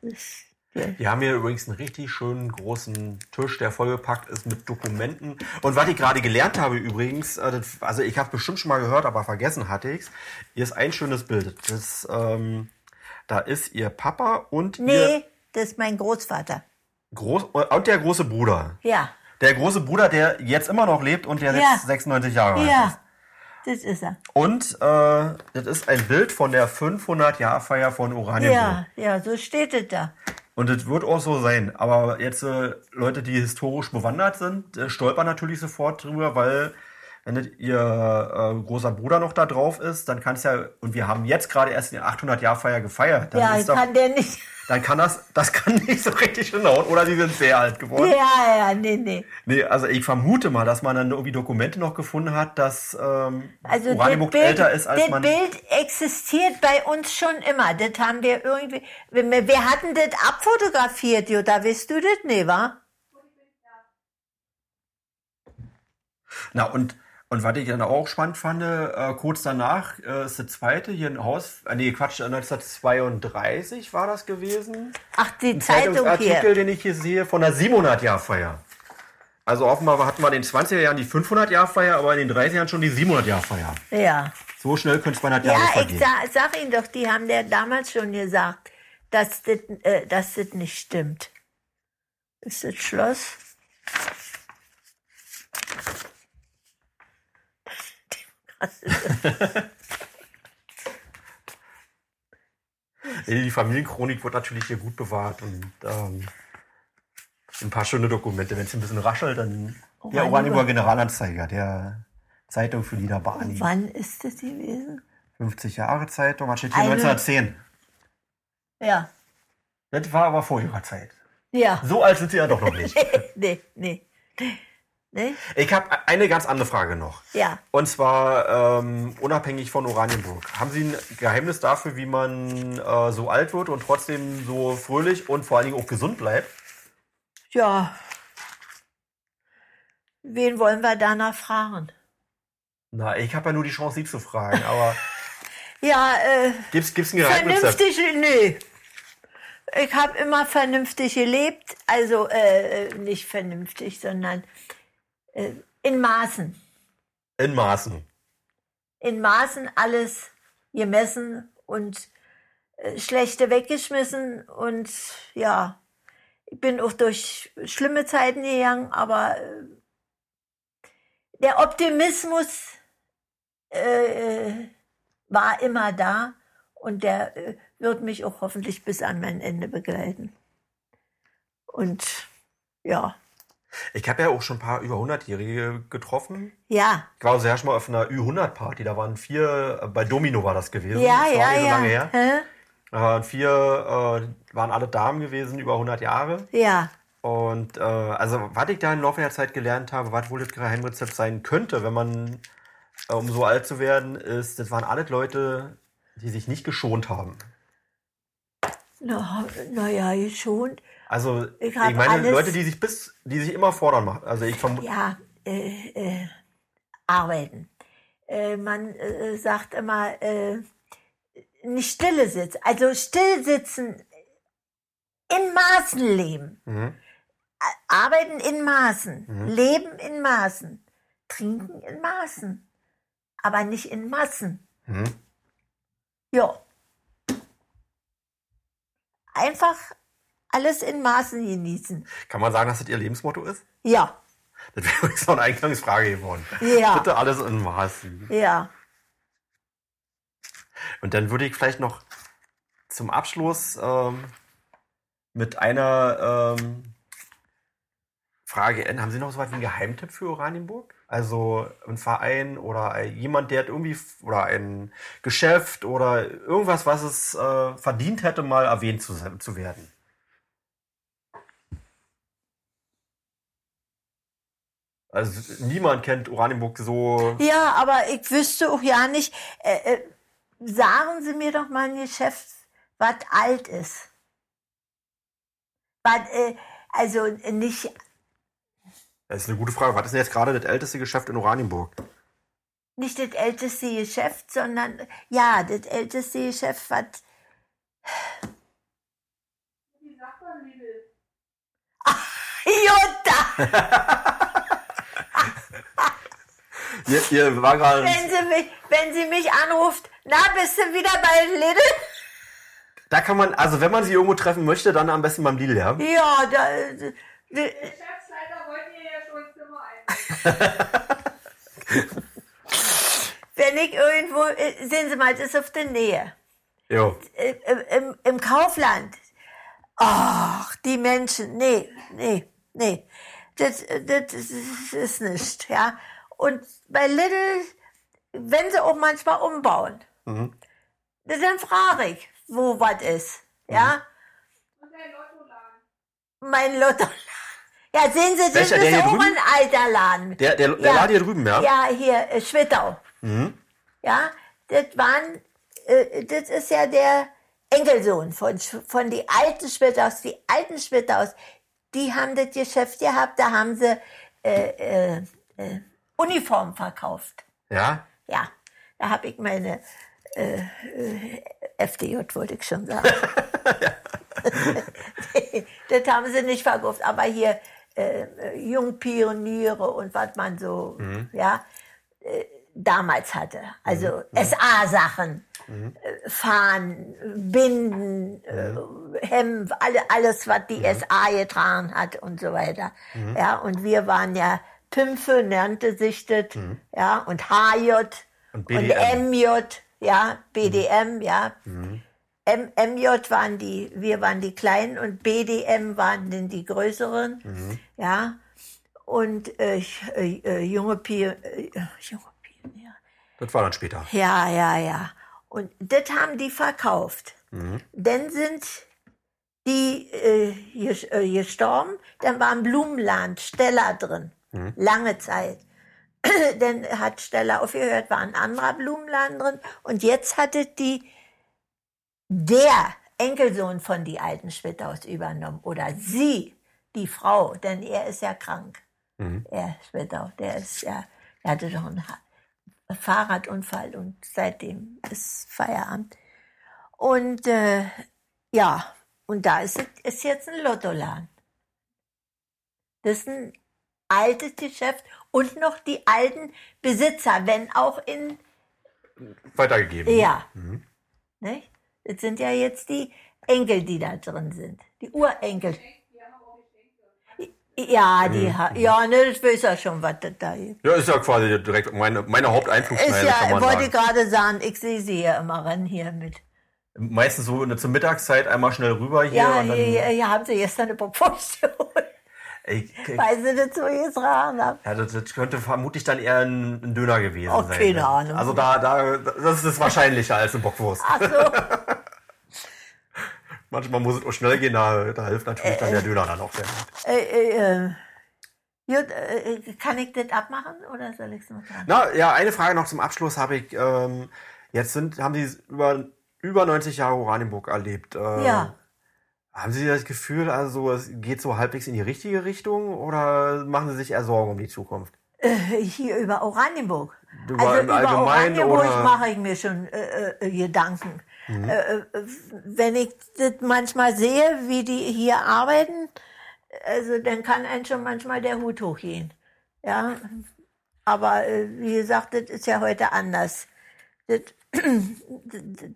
Das. Wir haben hier übrigens einen richtig schönen großen Tisch, der vollgepackt ist mit Dokumenten. Und was ich gerade gelernt habe übrigens, äh, also ich habe bestimmt schon mal gehört, aber vergessen hatte ich's. Hier ist ein schönes Bild. Das, ähm, da ist ihr Papa und ihr Nee, das ist mein Großvater. Groß und der große Bruder. Ja, Der große Bruder, der jetzt immer noch lebt und der Ja. jetzt 96 Jahre alt ist. ja, das ist er. Und äh, das ist ein Bild von der 500-Jahr-Feier von Oranienburg. Ja, ja, so steht es da. Und es wird auch so sein. Aber jetzt äh, Leute, die historisch bewandert sind, äh, stolpern natürlich sofort drüber, weil wenn das ihr äh, großer Bruder noch da drauf ist, dann kann es ja, und wir haben jetzt gerade erst die 800-Jahr-Feier gefeiert, dann, Ja, ist doch, kann der nicht. dann kann das, das kann nicht so richtig hinhauen. Oder sie sind sehr alt geworden. Ja, ja, nee, nee. Nee, also ich vermute mal, dass man dann irgendwie Dokumente noch gefunden hat, dass ähm, Also das Oranienburg Bild, älter ist, als das man... Bild existiert bei uns schon immer. Das haben wir irgendwie. Wir, wir hatten das abfotografiert, Jutta. Weißt du das? Nee, wa? Na, und, und was ich dann auch spannend fand, äh, kurz danach äh, ist das zweite hier ein Haus, äh, nee, Quatsch, 1932 war das gewesen. Ach, die Ein Zeitung Zeitungsartikel, hier. den ich hier sehe, von der 700-Jahr-Feier. Also offenbar hatten wir in den 20er Jahren die 500-Jahr-Feier, aber in den 30er Jahren schon die 700-Jahr-Feier. Ja. So schnell könnte es 200 Jahre Ja, ich vergehen. sa sag Ihnen doch, die haben ja damals schon gesagt, dass das, äh, dass das nicht stimmt. Ist das Schloss? Die Familienchronik wird natürlich hier gut bewahrt und ähm, ein paar schöne Dokumente. Wenn es ein bisschen raschelt, dann der Oranienburg. Oranienburger Generalanzeiger, der Zeitung für Niederbarni. Wann ist das gewesen? 50 Jahre Zeitung, was steht hier? Eine- 1910. Ja. Das war aber vor ihrer Zeit. Ja. So alt sind sie ja doch noch nicht. nee, nee. Nee? Ich habe eine ganz andere Frage noch. Ja. Und zwar ähm, unabhängig von Oranienburg. Haben Sie ein Geheimnis dafür, wie man äh, so alt wird und trotzdem so fröhlich und vor allen Dingen auch gesund bleibt? Ja. Wen wollen wir danach fragen? Na, ich habe ja nur die Chance, Sie zu fragen. Aber Ja, äh, gibt's gibt's ein Geheimrezept? vernünftig, nö. Ich habe immer vernünftig gelebt, also äh, nicht vernünftig, sondern äh, in Maßen. In Maßen. In Maßen alles gemessen und äh, schlechte weggeschmissen und ja, ich bin auch durch schlimme Zeiten gegangen, aber äh, der Optimismus äh, war immer da und der äh, wird mich auch hoffentlich bis an mein Ende begleiten. Und ja, Ich habe ja auch schon ein paar über 100-Jährige getroffen. ja, Ich war sehr schon mal auf einer Ü100-Party. Da waren vier, äh, bei Domino war das gewesen. ja, das ja, nicht so ja. lange her. Hä? Äh, vier äh, waren alle Damen gewesen, über 100 Jahre. Ja, Und äh, also, was ich da im Laufe der Zeit gelernt habe, was wohl das Geheimrezept sein könnte, wenn man, äh, um so alt zu werden, ist, das waren alles Leute, die sich nicht geschont haben. na, na ja, geschont. Also, Ich ich, meine, alles- Leute, die sich bis, die sich immer fordern machen. Also, ich vermute, Ja, äh, äh, arbeiten. Äh, man äh, sagt immer, äh, nicht stille sitzen. Also still sitzen, in Maßen leben. Mhm. Arbeiten in Maßen, leben in Maßen, trinken in Maßen, aber nicht in Massen. Mhm. Ja. Einfach alles in Maßen genießen. Kann man sagen, dass das Ihr Lebensmotto ist? Ja, Das wäre übrigens noch eine Eingangsfrage geworden. Ja. Bitte alles in Maßen. ja. Und dann würde ich vielleicht noch zum Abschluss ähm, mit einer ähm, Frage enden. Haben Sie noch so was wie einen Geheimtipp für Oranienburg? Also ein Verein oder jemand, der hat irgendwie oder ein Geschäft oder irgendwas, was es äh, verdient hätte, mal erwähnt zu, zu werden. Also niemand kennt Oranienburg so. Ja, aber ich wüsste auch ja nicht. Äh, äh, sagen Sie mir doch mal ein Geschäft, was alt ist. Was, äh, also nicht, Das ist eine gute Frage. Was ist denn jetzt gerade das älteste Geschäft in Oranienburg? nicht das älteste Geschäft, sondern ja, das älteste Geschäft, was. Jutta! Ihr, ihr war gerade. Wenn sie, mich, wenn sie mich anruft, na, bist du wieder bei Lidl? Da kann man, also wenn man sie irgendwo treffen möchte, dann am besten beim Lidl, ja? Ja, da, da, Geschäftsleiter wollten ihr ja schon Zimmer ein. wenn ich irgendwo, äh, sehen Sie mal, das ist auf der Nähe. Jo. Äh, äh, Im, Im Kaufland. Ach, die Menschen, nee, nee, nee. Das, das ist- ist nicht, ja. Und bei Lidl, wenn sie auch manchmal umbauen, dann frage ich, wo was ist, ja. Und der Lottoladen. Mein Lotto. Ja, sehen Sie, das ist auch ein alter Laden. Der, der, der Ja. Laden hier drüben, ja? Ja, hier, äh, Schwittau. Ja, das waren, äh, das ist ja der Enkelsohn von, von die alten Schwittaus. Die alten Schwittaus, die haben das Geschäft gehabt, da haben sie äh, äh, äh, Uniform verkauft. Ja? Ja, da habe ich meine äh, äh, FDJ, wollte ich schon sagen. das haben sie nicht verkauft, aber hier äh, äh, Jungpioniere und was man so, ja, äh, damals hatte. Also SA-Sachen, äh, Fahnen, Binden, äh, Hemd, alle, alles, was die SA getragen hat und so weiter. Ja, und wir waren ja Pimpfe, nannte sich das, ja, und HJ Und und. MJ, ja, BDM, ja. M, MJ waren die, wir waren die Kleinen und BDM waren dann die Größeren, ja. Und äh, äh, äh, junge Pionier, äh, junge Pionier, Das war dann später. ja, ja, ja. Und das haben die verkauft. Dann sind die äh, äh, gestorben, dann war ein Blumenland, Stella drin, lange Zeit. dann hat Stella aufgehört, war ein anderer Blumenladen drin und jetzt hatte die der Enkelsohn von die alten Schwittaus übernommen oder sie, die Frau, denn er ist ja krank. Er Schwittau, der ist ja, er hatte doch einen Fahrradunfall und seitdem ist Feierabend. Und äh, ja, und da ist, es- ist jetzt ein Lottoladen. Das ist ein altes Geschäft und noch die alten Besitzer, wenn auch in, Weitergegeben. ja, nicht? Das sind ja jetzt die Enkel, die da drin sind, die Urenkel. Ja, die, ha- ja, ne, das weiß ja schon, was das da ist. Ja, ist ja quasi direkt meine, meine Ist Haupteinflussschneide, kann ja, man wollte ich sagen. gerade sagen, ich sehe sie ja immer rennen hier mit. Meistens so eine, zur Mittagszeit einmal schnell rüber hier Ja, und dann. hier, hier haben sie gestern eine Weil sie das so getragen haben. ja, das, das könnte vermutlich dann eher ein, ein Döner gewesen Oh, sein. keine ne? Ahnung. Also da, da, das ist wahrscheinlicher als eine Bockwurst. Ach so, Manchmal muss es auch schnell gehen, da, da hilft natürlich dann der Döner dann auch sehr gut. äh, äh, äh, gut, äh, kann ich das abmachen oder soll ich es noch dran? Na, ja, eine Frage noch zum Abschluss habe ich. Ähm, jetzt sind, haben Sie über, über 90 Jahre Oranienburg erlebt. Äh, Ja. Haben Sie das Gefühl, also es geht so halbwegs in die richtige Richtung oder machen Sie sich eher Sorgen um die Zukunft? Äh, hier über Oranienburg. Über- also über Allgemeinen Oranienburg oder- mache ich mir schon äh, äh, Gedanken. Mhm. Äh, äh, wenn ich das manchmal sehe, wie die hier arbeiten, also dann kann einem schon manchmal der Hut hochgehen. Ja, aber äh, wie gesagt, das ist ja heute anders. Das,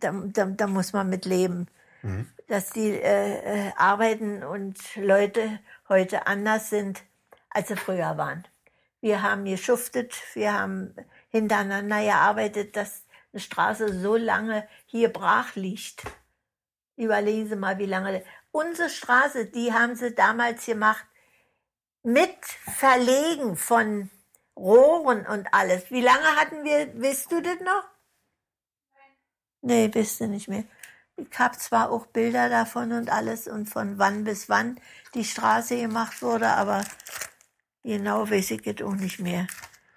da, da, da, muss man mit leben. Mhm. Dass die äh, äh, arbeiten und Leute heute anders sind, als sie früher waren. Wir haben geschuftet, wir haben hintereinander gearbeitet, dass eine Straße so lange hier brach liegt. Überlegen Sie mal, wie lange. Unsere Straße, die haben sie damals gemacht mit Verlegen von Rohren und alles. Wie lange hatten wir, wisst du das noch? Nee, wisst du nicht mehr. Ich habe zwar auch Bilder davon und alles und von wann bis wann die Straße gemacht wurde, aber genau weiß ich es auch nicht mehr.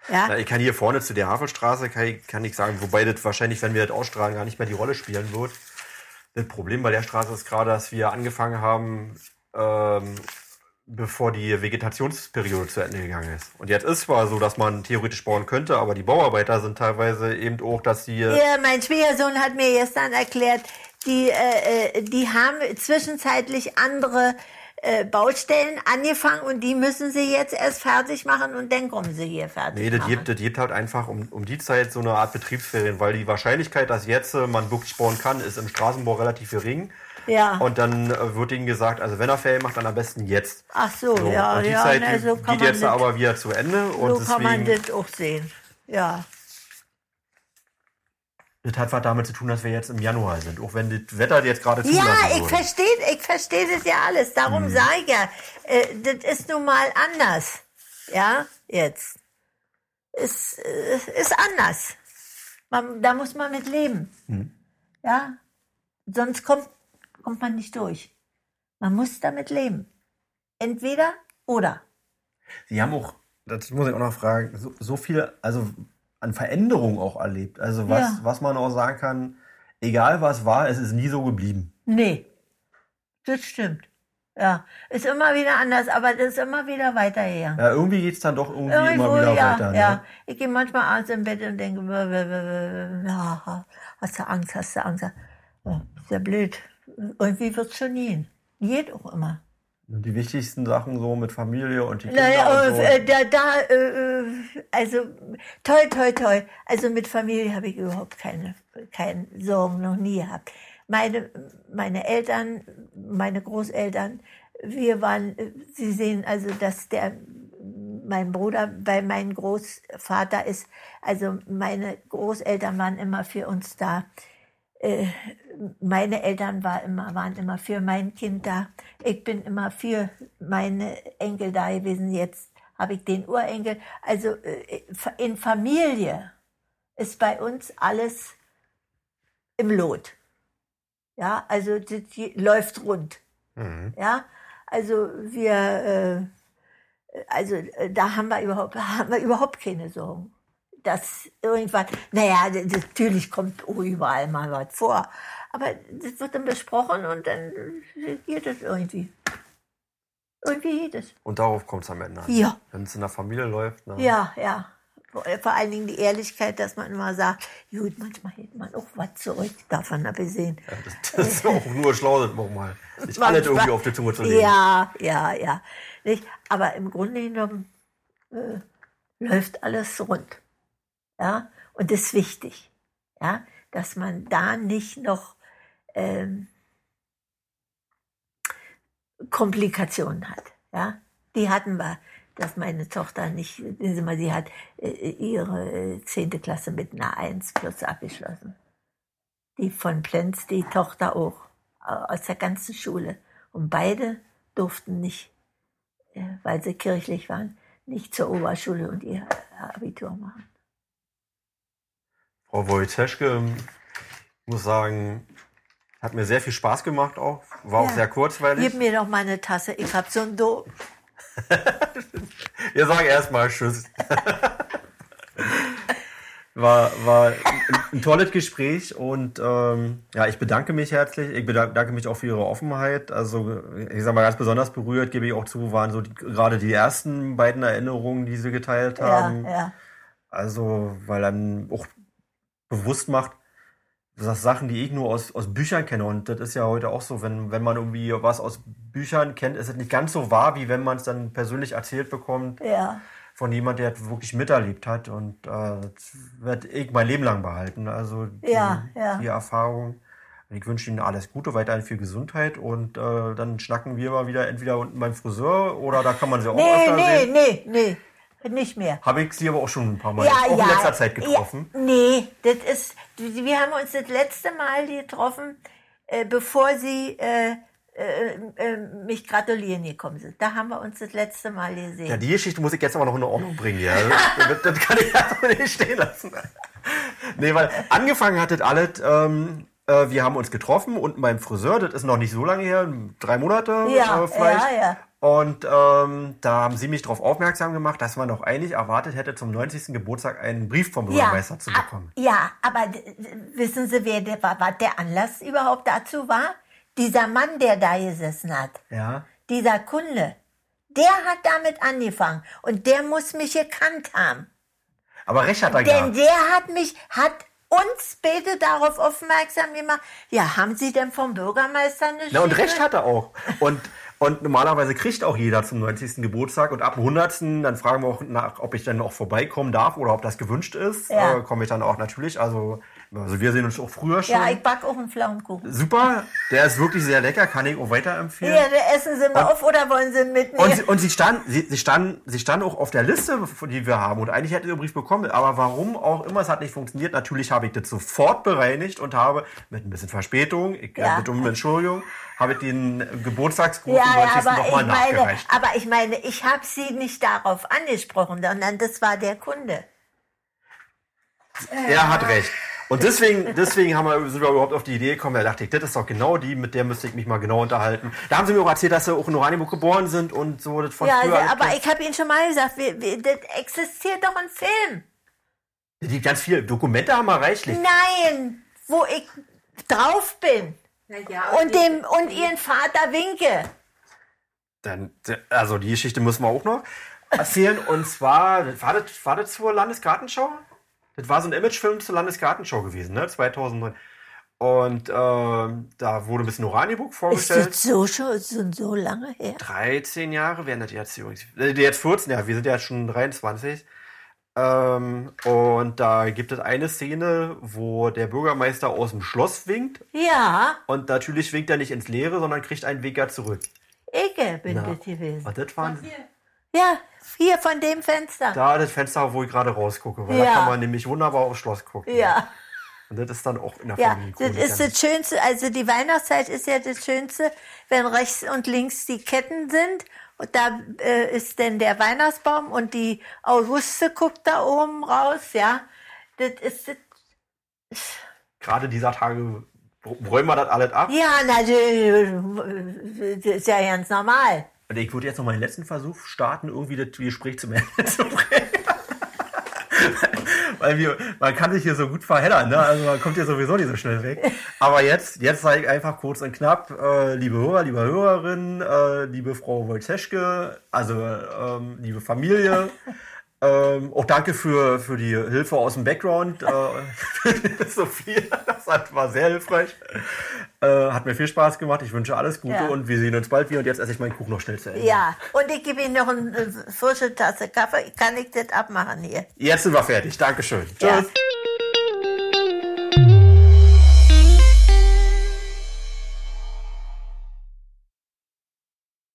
Ja? Na, ich kann hier vorne zu der Havelstraße, kann ich, kann ich sagen, wobei das wahrscheinlich, wenn wir das ausstrahlen, gar nicht mehr die Rolle spielen wird. Das Problem bei der Straße ist gerade, dass wir angefangen haben, ähm, bevor die Vegetationsperiode zu Ende gegangen ist. Und jetzt ist zwar so, dass man theoretisch bauen könnte, aber die Bauarbeiter sind teilweise eben auch, dass sie... Ja, mein Schwiegersohn hat mir gestern erklärt, die, äh, äh die haben zwischenzeitlich andere äh, Baustellen angefangen und die müssen sie jetzt erst fertig machen und dann kommen sie hier fertig. Nee, das gibt, das gibt halt einfach um, um die Zeit so eine Art Betriebsferien, weil die Wahrscheinlichkeit, dass jetzt äh, man wirklich bauen kann, ist im Straßenbau relativ gering. Ja. Und dann äh, wird ihnen gesagt, also wenn er Ferien macht, dann am besten jetzt. Ach so, so. ja. Und die ja, Zeit ne, so geht jetzt das, aber wieder zu Ende. So und kann man das auch sehen. Ja. Das hat was damit zu tun, dass wir jetzt im Januar sind, auch wenn das Wetter jetzt gerade zulassen Ja, ich verstehe ich versteh das ja alles. Darum hm. sage ich ja, äh, das ist nun mal anders. Ja, jetzt. Ist, äh, ist anders. Man, da muss man mit leben. Hm. Ja, sonst kommt, kommt man nicht durch. Man muss damit leben. Entweder oder. Sie haben auch, das muss ich auch noch fragen, so, so viel, also an Veränderungen auch erlebt. Also was, ja. was man auch sagen kann, egal was war, es ist nie so geblieben. Nee, das stimmt. Ja, ist immer wieder anders, aber das ist immer wieder weitergegangen. Ja, irgendwie geht es dann doch irgendwie Irgendwo, immer wieder ja, weiter. Ne? Ja, ich gehe manchmal abends im Bett und denke, ja, hast du Angst, hast du Angst. Ja, ist ja blöd. Irgendwie wird es schon gehen. Geht auch immer. Die wichtigsten Sachen so mit Familie und die Kinder. Naja, und so. äh, da, da äh, also toll, toll, toll. Also mit Familie habe ich überhaupt keine, keine Sorgen noch nie gehabt. Meine, meine Eltern, meine Großeltern, wir waren, Sie sehen also, dass der, mein Bruder bei meinem Großvater ist, also meine Großeltern waren immer für uns da. Äh, meine Eltern war immer, waren immer für mein Kind da. Ich bin immer für meine Enkel da gewesen. Jetzt habe ich den Urenkel. Also äh, in Familie ist bei uns alles im Lot. Ja, also das läuft rund. Mhm. Ja, also wir, äh, also da haben wir überhaupt, haben wir überhaupt keine Sorgen dass irgendwann, naja, natürlich kommt überall mal was vor, aber das wird dann besprochen und dann geht es irgendwie. Irgendwie geht es. Und darauf kommt es am Ende an. Ja. Wenn es in der Familie läuft. Ne? Ja, ja. Vor allen Dingen die Ehrlichkeit, dass man immer sagt, gut, manchmal hält man auch was zurück, davon abgesehen. Ja, das, das ist auch nur schlau, das mal. Nicht alles irgendwie auf die Zunge zu legen. Ja, ja, ja. Nicht? Aber im Grunde genommen äh, läuft alles rund. Ja, und das ist wichtig, ja, dass man da nicht noch ähm, Komplikationen hat. Ja, die hatten wir, dass meine Tochter nicht, Sie mal, sie hat äh, ihre zehnte Klasse mit einer Eins plus abgeschlossen. Die von Plenz, die Tochter auch, aus der ganzen Schule. Und beide durften nicht, äh, weil sie kirchlich waren, nicht zur Oberschule und ihr Abitur machen. Frau Wojciechke, ich muss sagen, hat mir sehr viel Spaß gemacht auch. War ja. auch sehr kurzweilig. Gib mir doch mal eine Tasse. Ich hab so ein Do. Wir sagen erstmal Tschüss. war, war ein, tolles Gespräch und ähm, ja, ich bedanke mich herzlich. Ich bedanke mich auch für Ihre Offenheit. Also ich sag mal ganz besonders berührt, gebe ich auch zu, waren so die, gerade die ersten beiden Erinnerungen, die Sie geteilt haben. Ja, ja. Also, weil dann auch bewusst macht, das Sachen, die ich nur aus, aus Büchern kenne. Und das ist ja heute auch so, wenn, wenn man irgendwie was aus Büchern kennt, ist es nicht ganz so wahr, wie wenn man es dann persönlich erzählt bekommt Ja. von jemand, der es wirklich miterlebt hat. Und äh, das werde ich mein Leben lang behalten. Also die, Ja, ja. die Erfahrung. Ich wünsche Ihnen alles Gute, weiterhin viel Gesundheit und äh, dann schnacken wir mal wieder entweder unten beim Friseur oder da kann man sie auch Nee, öfter nee, sehen. nee, nee. Nicht mehr. Habe ich sie aber auch schon ein paar Mal auch in letzter Zeit getroffen. Ja, nee, das ist, wir haben uns das letzte Mal getroffen, äh, bevor Sie äh, äh, äh, mich gratulieren gekommen sind. Da haben wir uns das letzte Mal gesehen. Ja, die Geschichte muss ich jetzt aber noch in Ordnung bringen, ja. das, das kann ich einfach nicht stehen lassen. Nee, weil angefangen hat das alles, ähm, äh, wir haben uns getroffen unten beim Friseur, das ist noch nicht so lange her, drei Monate Ja, vielleicht. ja, ja. Und ähm, da haben sie mich darauf aufmerksam gemacht, dass man doch eigentlich erwartet hätte, zum 90. Geburtstag einen Brief vom Bürgermeister zu a- bekommen. Ja, aber wissen Sie, wer der was der Anlass überhaupt dazu war? Dieser Mann, der da gesessen hat, Ja. dieser Kunde, der hat damit angefangen und der muss mich gekannt haben. Aber recht hat er Denn gehabt. der hat mich, hat uns beide darauf aufmerksam gemacht. Ja, haben Sie denn vom Bürgermeister eine Na, und recht hat er auch. Und, und normalerweise kriegt auch jeder zum 90. Geburtstag und ab dem 100. dann fragen wir auch nach, ob ich dann auch vorbeikommen darf oder ob das gewünscht ist. Ja. Äh, komme ich dann auch natürlich. Also, also wir sehen uns auch früher schon. Ja, ich back auch einen Pflaumenkuchen. Super, der ist wirklich sehr lecker, kann ich auch weiterempfehlen. Hier, da essen Sie mal auf oder wollen Sie mitnehmen? Und, sie, und sie, stand, sie, sie, stand, sie stand auch auf der Liste, die wir haben. Und eigentlich hätte sie den Brief bekommen. Aber warum auch immer, es hat nicht funktioniert. Natürlich habe ich das sofort bereinigt und habe mit ein bisschen Verspätung, ich Ja. bitte um Entschuldigung, habe ich den Geburtstagsgruß ja, am 90. ja, nochmal ich meine, nachgereicht. aber ich meine, ich habe Sie nicht darauf angesprochen, sondern das war der Kunde. Er hat recht. Und deswegen, deswegen haben wir, sind wir überhaupt auf die Idee gekommen, da dachte ich, das ist doch genau die, mit der müsste ich mich mal genau unterhalten. Da haben sie mir auch erzählt, dass sie auch in Oranienburg geboren sind und so das von Ja, früher. alles aber kennt. ich habe Ihnen schon mal gesagt, wir, wir, das existiert doch ein Film. die ganz viele Dokumente haben wir reichlich. Nein, wo ich drauf bin Na ja, und dem und Ihren Vater winke. Dann, also die Geschichte müssen wir auch noch erzählen. Und zwar, war das, war das zur Landesgartenschau? Das war so ein Imagefilm zur Landesgartenschau gewesen, ne? 2009. Und ähm, da wurde ein bisschen Oranienburg Ist vorgestellt. das so schon so, so lange her? 13 Jahre werden das jetzt übrigens. Äh, Jetzt 14, ja, wir sind ja jetzt schon 23. Ähm, und da gibt es eine Szene, wo der Bürgermeister aus dem Schloss winkt. Ja, Und natürlich winkt er nicht ins Leere, sondern kriegt einen Winker zurück. ich bin Na, das gewesen. Und das waren Ja, hier von dem Fenster. da das Fenster, wo ich gerade rausgucke. Weil da Ja. kann man nämlich wunderbar aufs Schloss gucken. Ja, Und das ist dann auch in der ja, Familie. das ist das Schönste. Also die Weihnachtszeit ist ja das Schönste, wenn rechts und links die Ketten sind. Und da äh, ist denn der Weihnachtsbaum und die Auguste guckt da oben raus, ja. Das ist das. Gerade dieser Tage räumen wir das alles ab. Ja, natürlich. Das ist ja ganz normal. Und ich würde jetzt noch mal den letzten Versuch starten, irgendwie das Gespräch zum Ende zu bringen. Weil wir, man kann sich hier so gut verheddern, ne? Also man kommt hier sowieso nicht so schnell weg. Aber jetzt, jetzt sage ich einfach kurz und knapp, äh, liebe Hörer, liebe Hörerinnen, äh, liebe Frau Wojteschke, also ähm, liebe Familie, ähm, auch danke für, für die Hilfe aus dem Background. Äh, Sophia, das hat, war sehr hilfreich. Äh, hat mir viel Spaß gemacht. Ich wünsche alles Gute Ja. und wir sehen uns bald wieder. Und jetzt esse ich meinen Kuchen noch schnell zu Ende. Ja, und ich gebe Ihnen noch eine frische Tasse Kaffee. Kann ich das abmachen hier? Jetzt sind wir fertig. Dankeschön. Ja. Tschüss.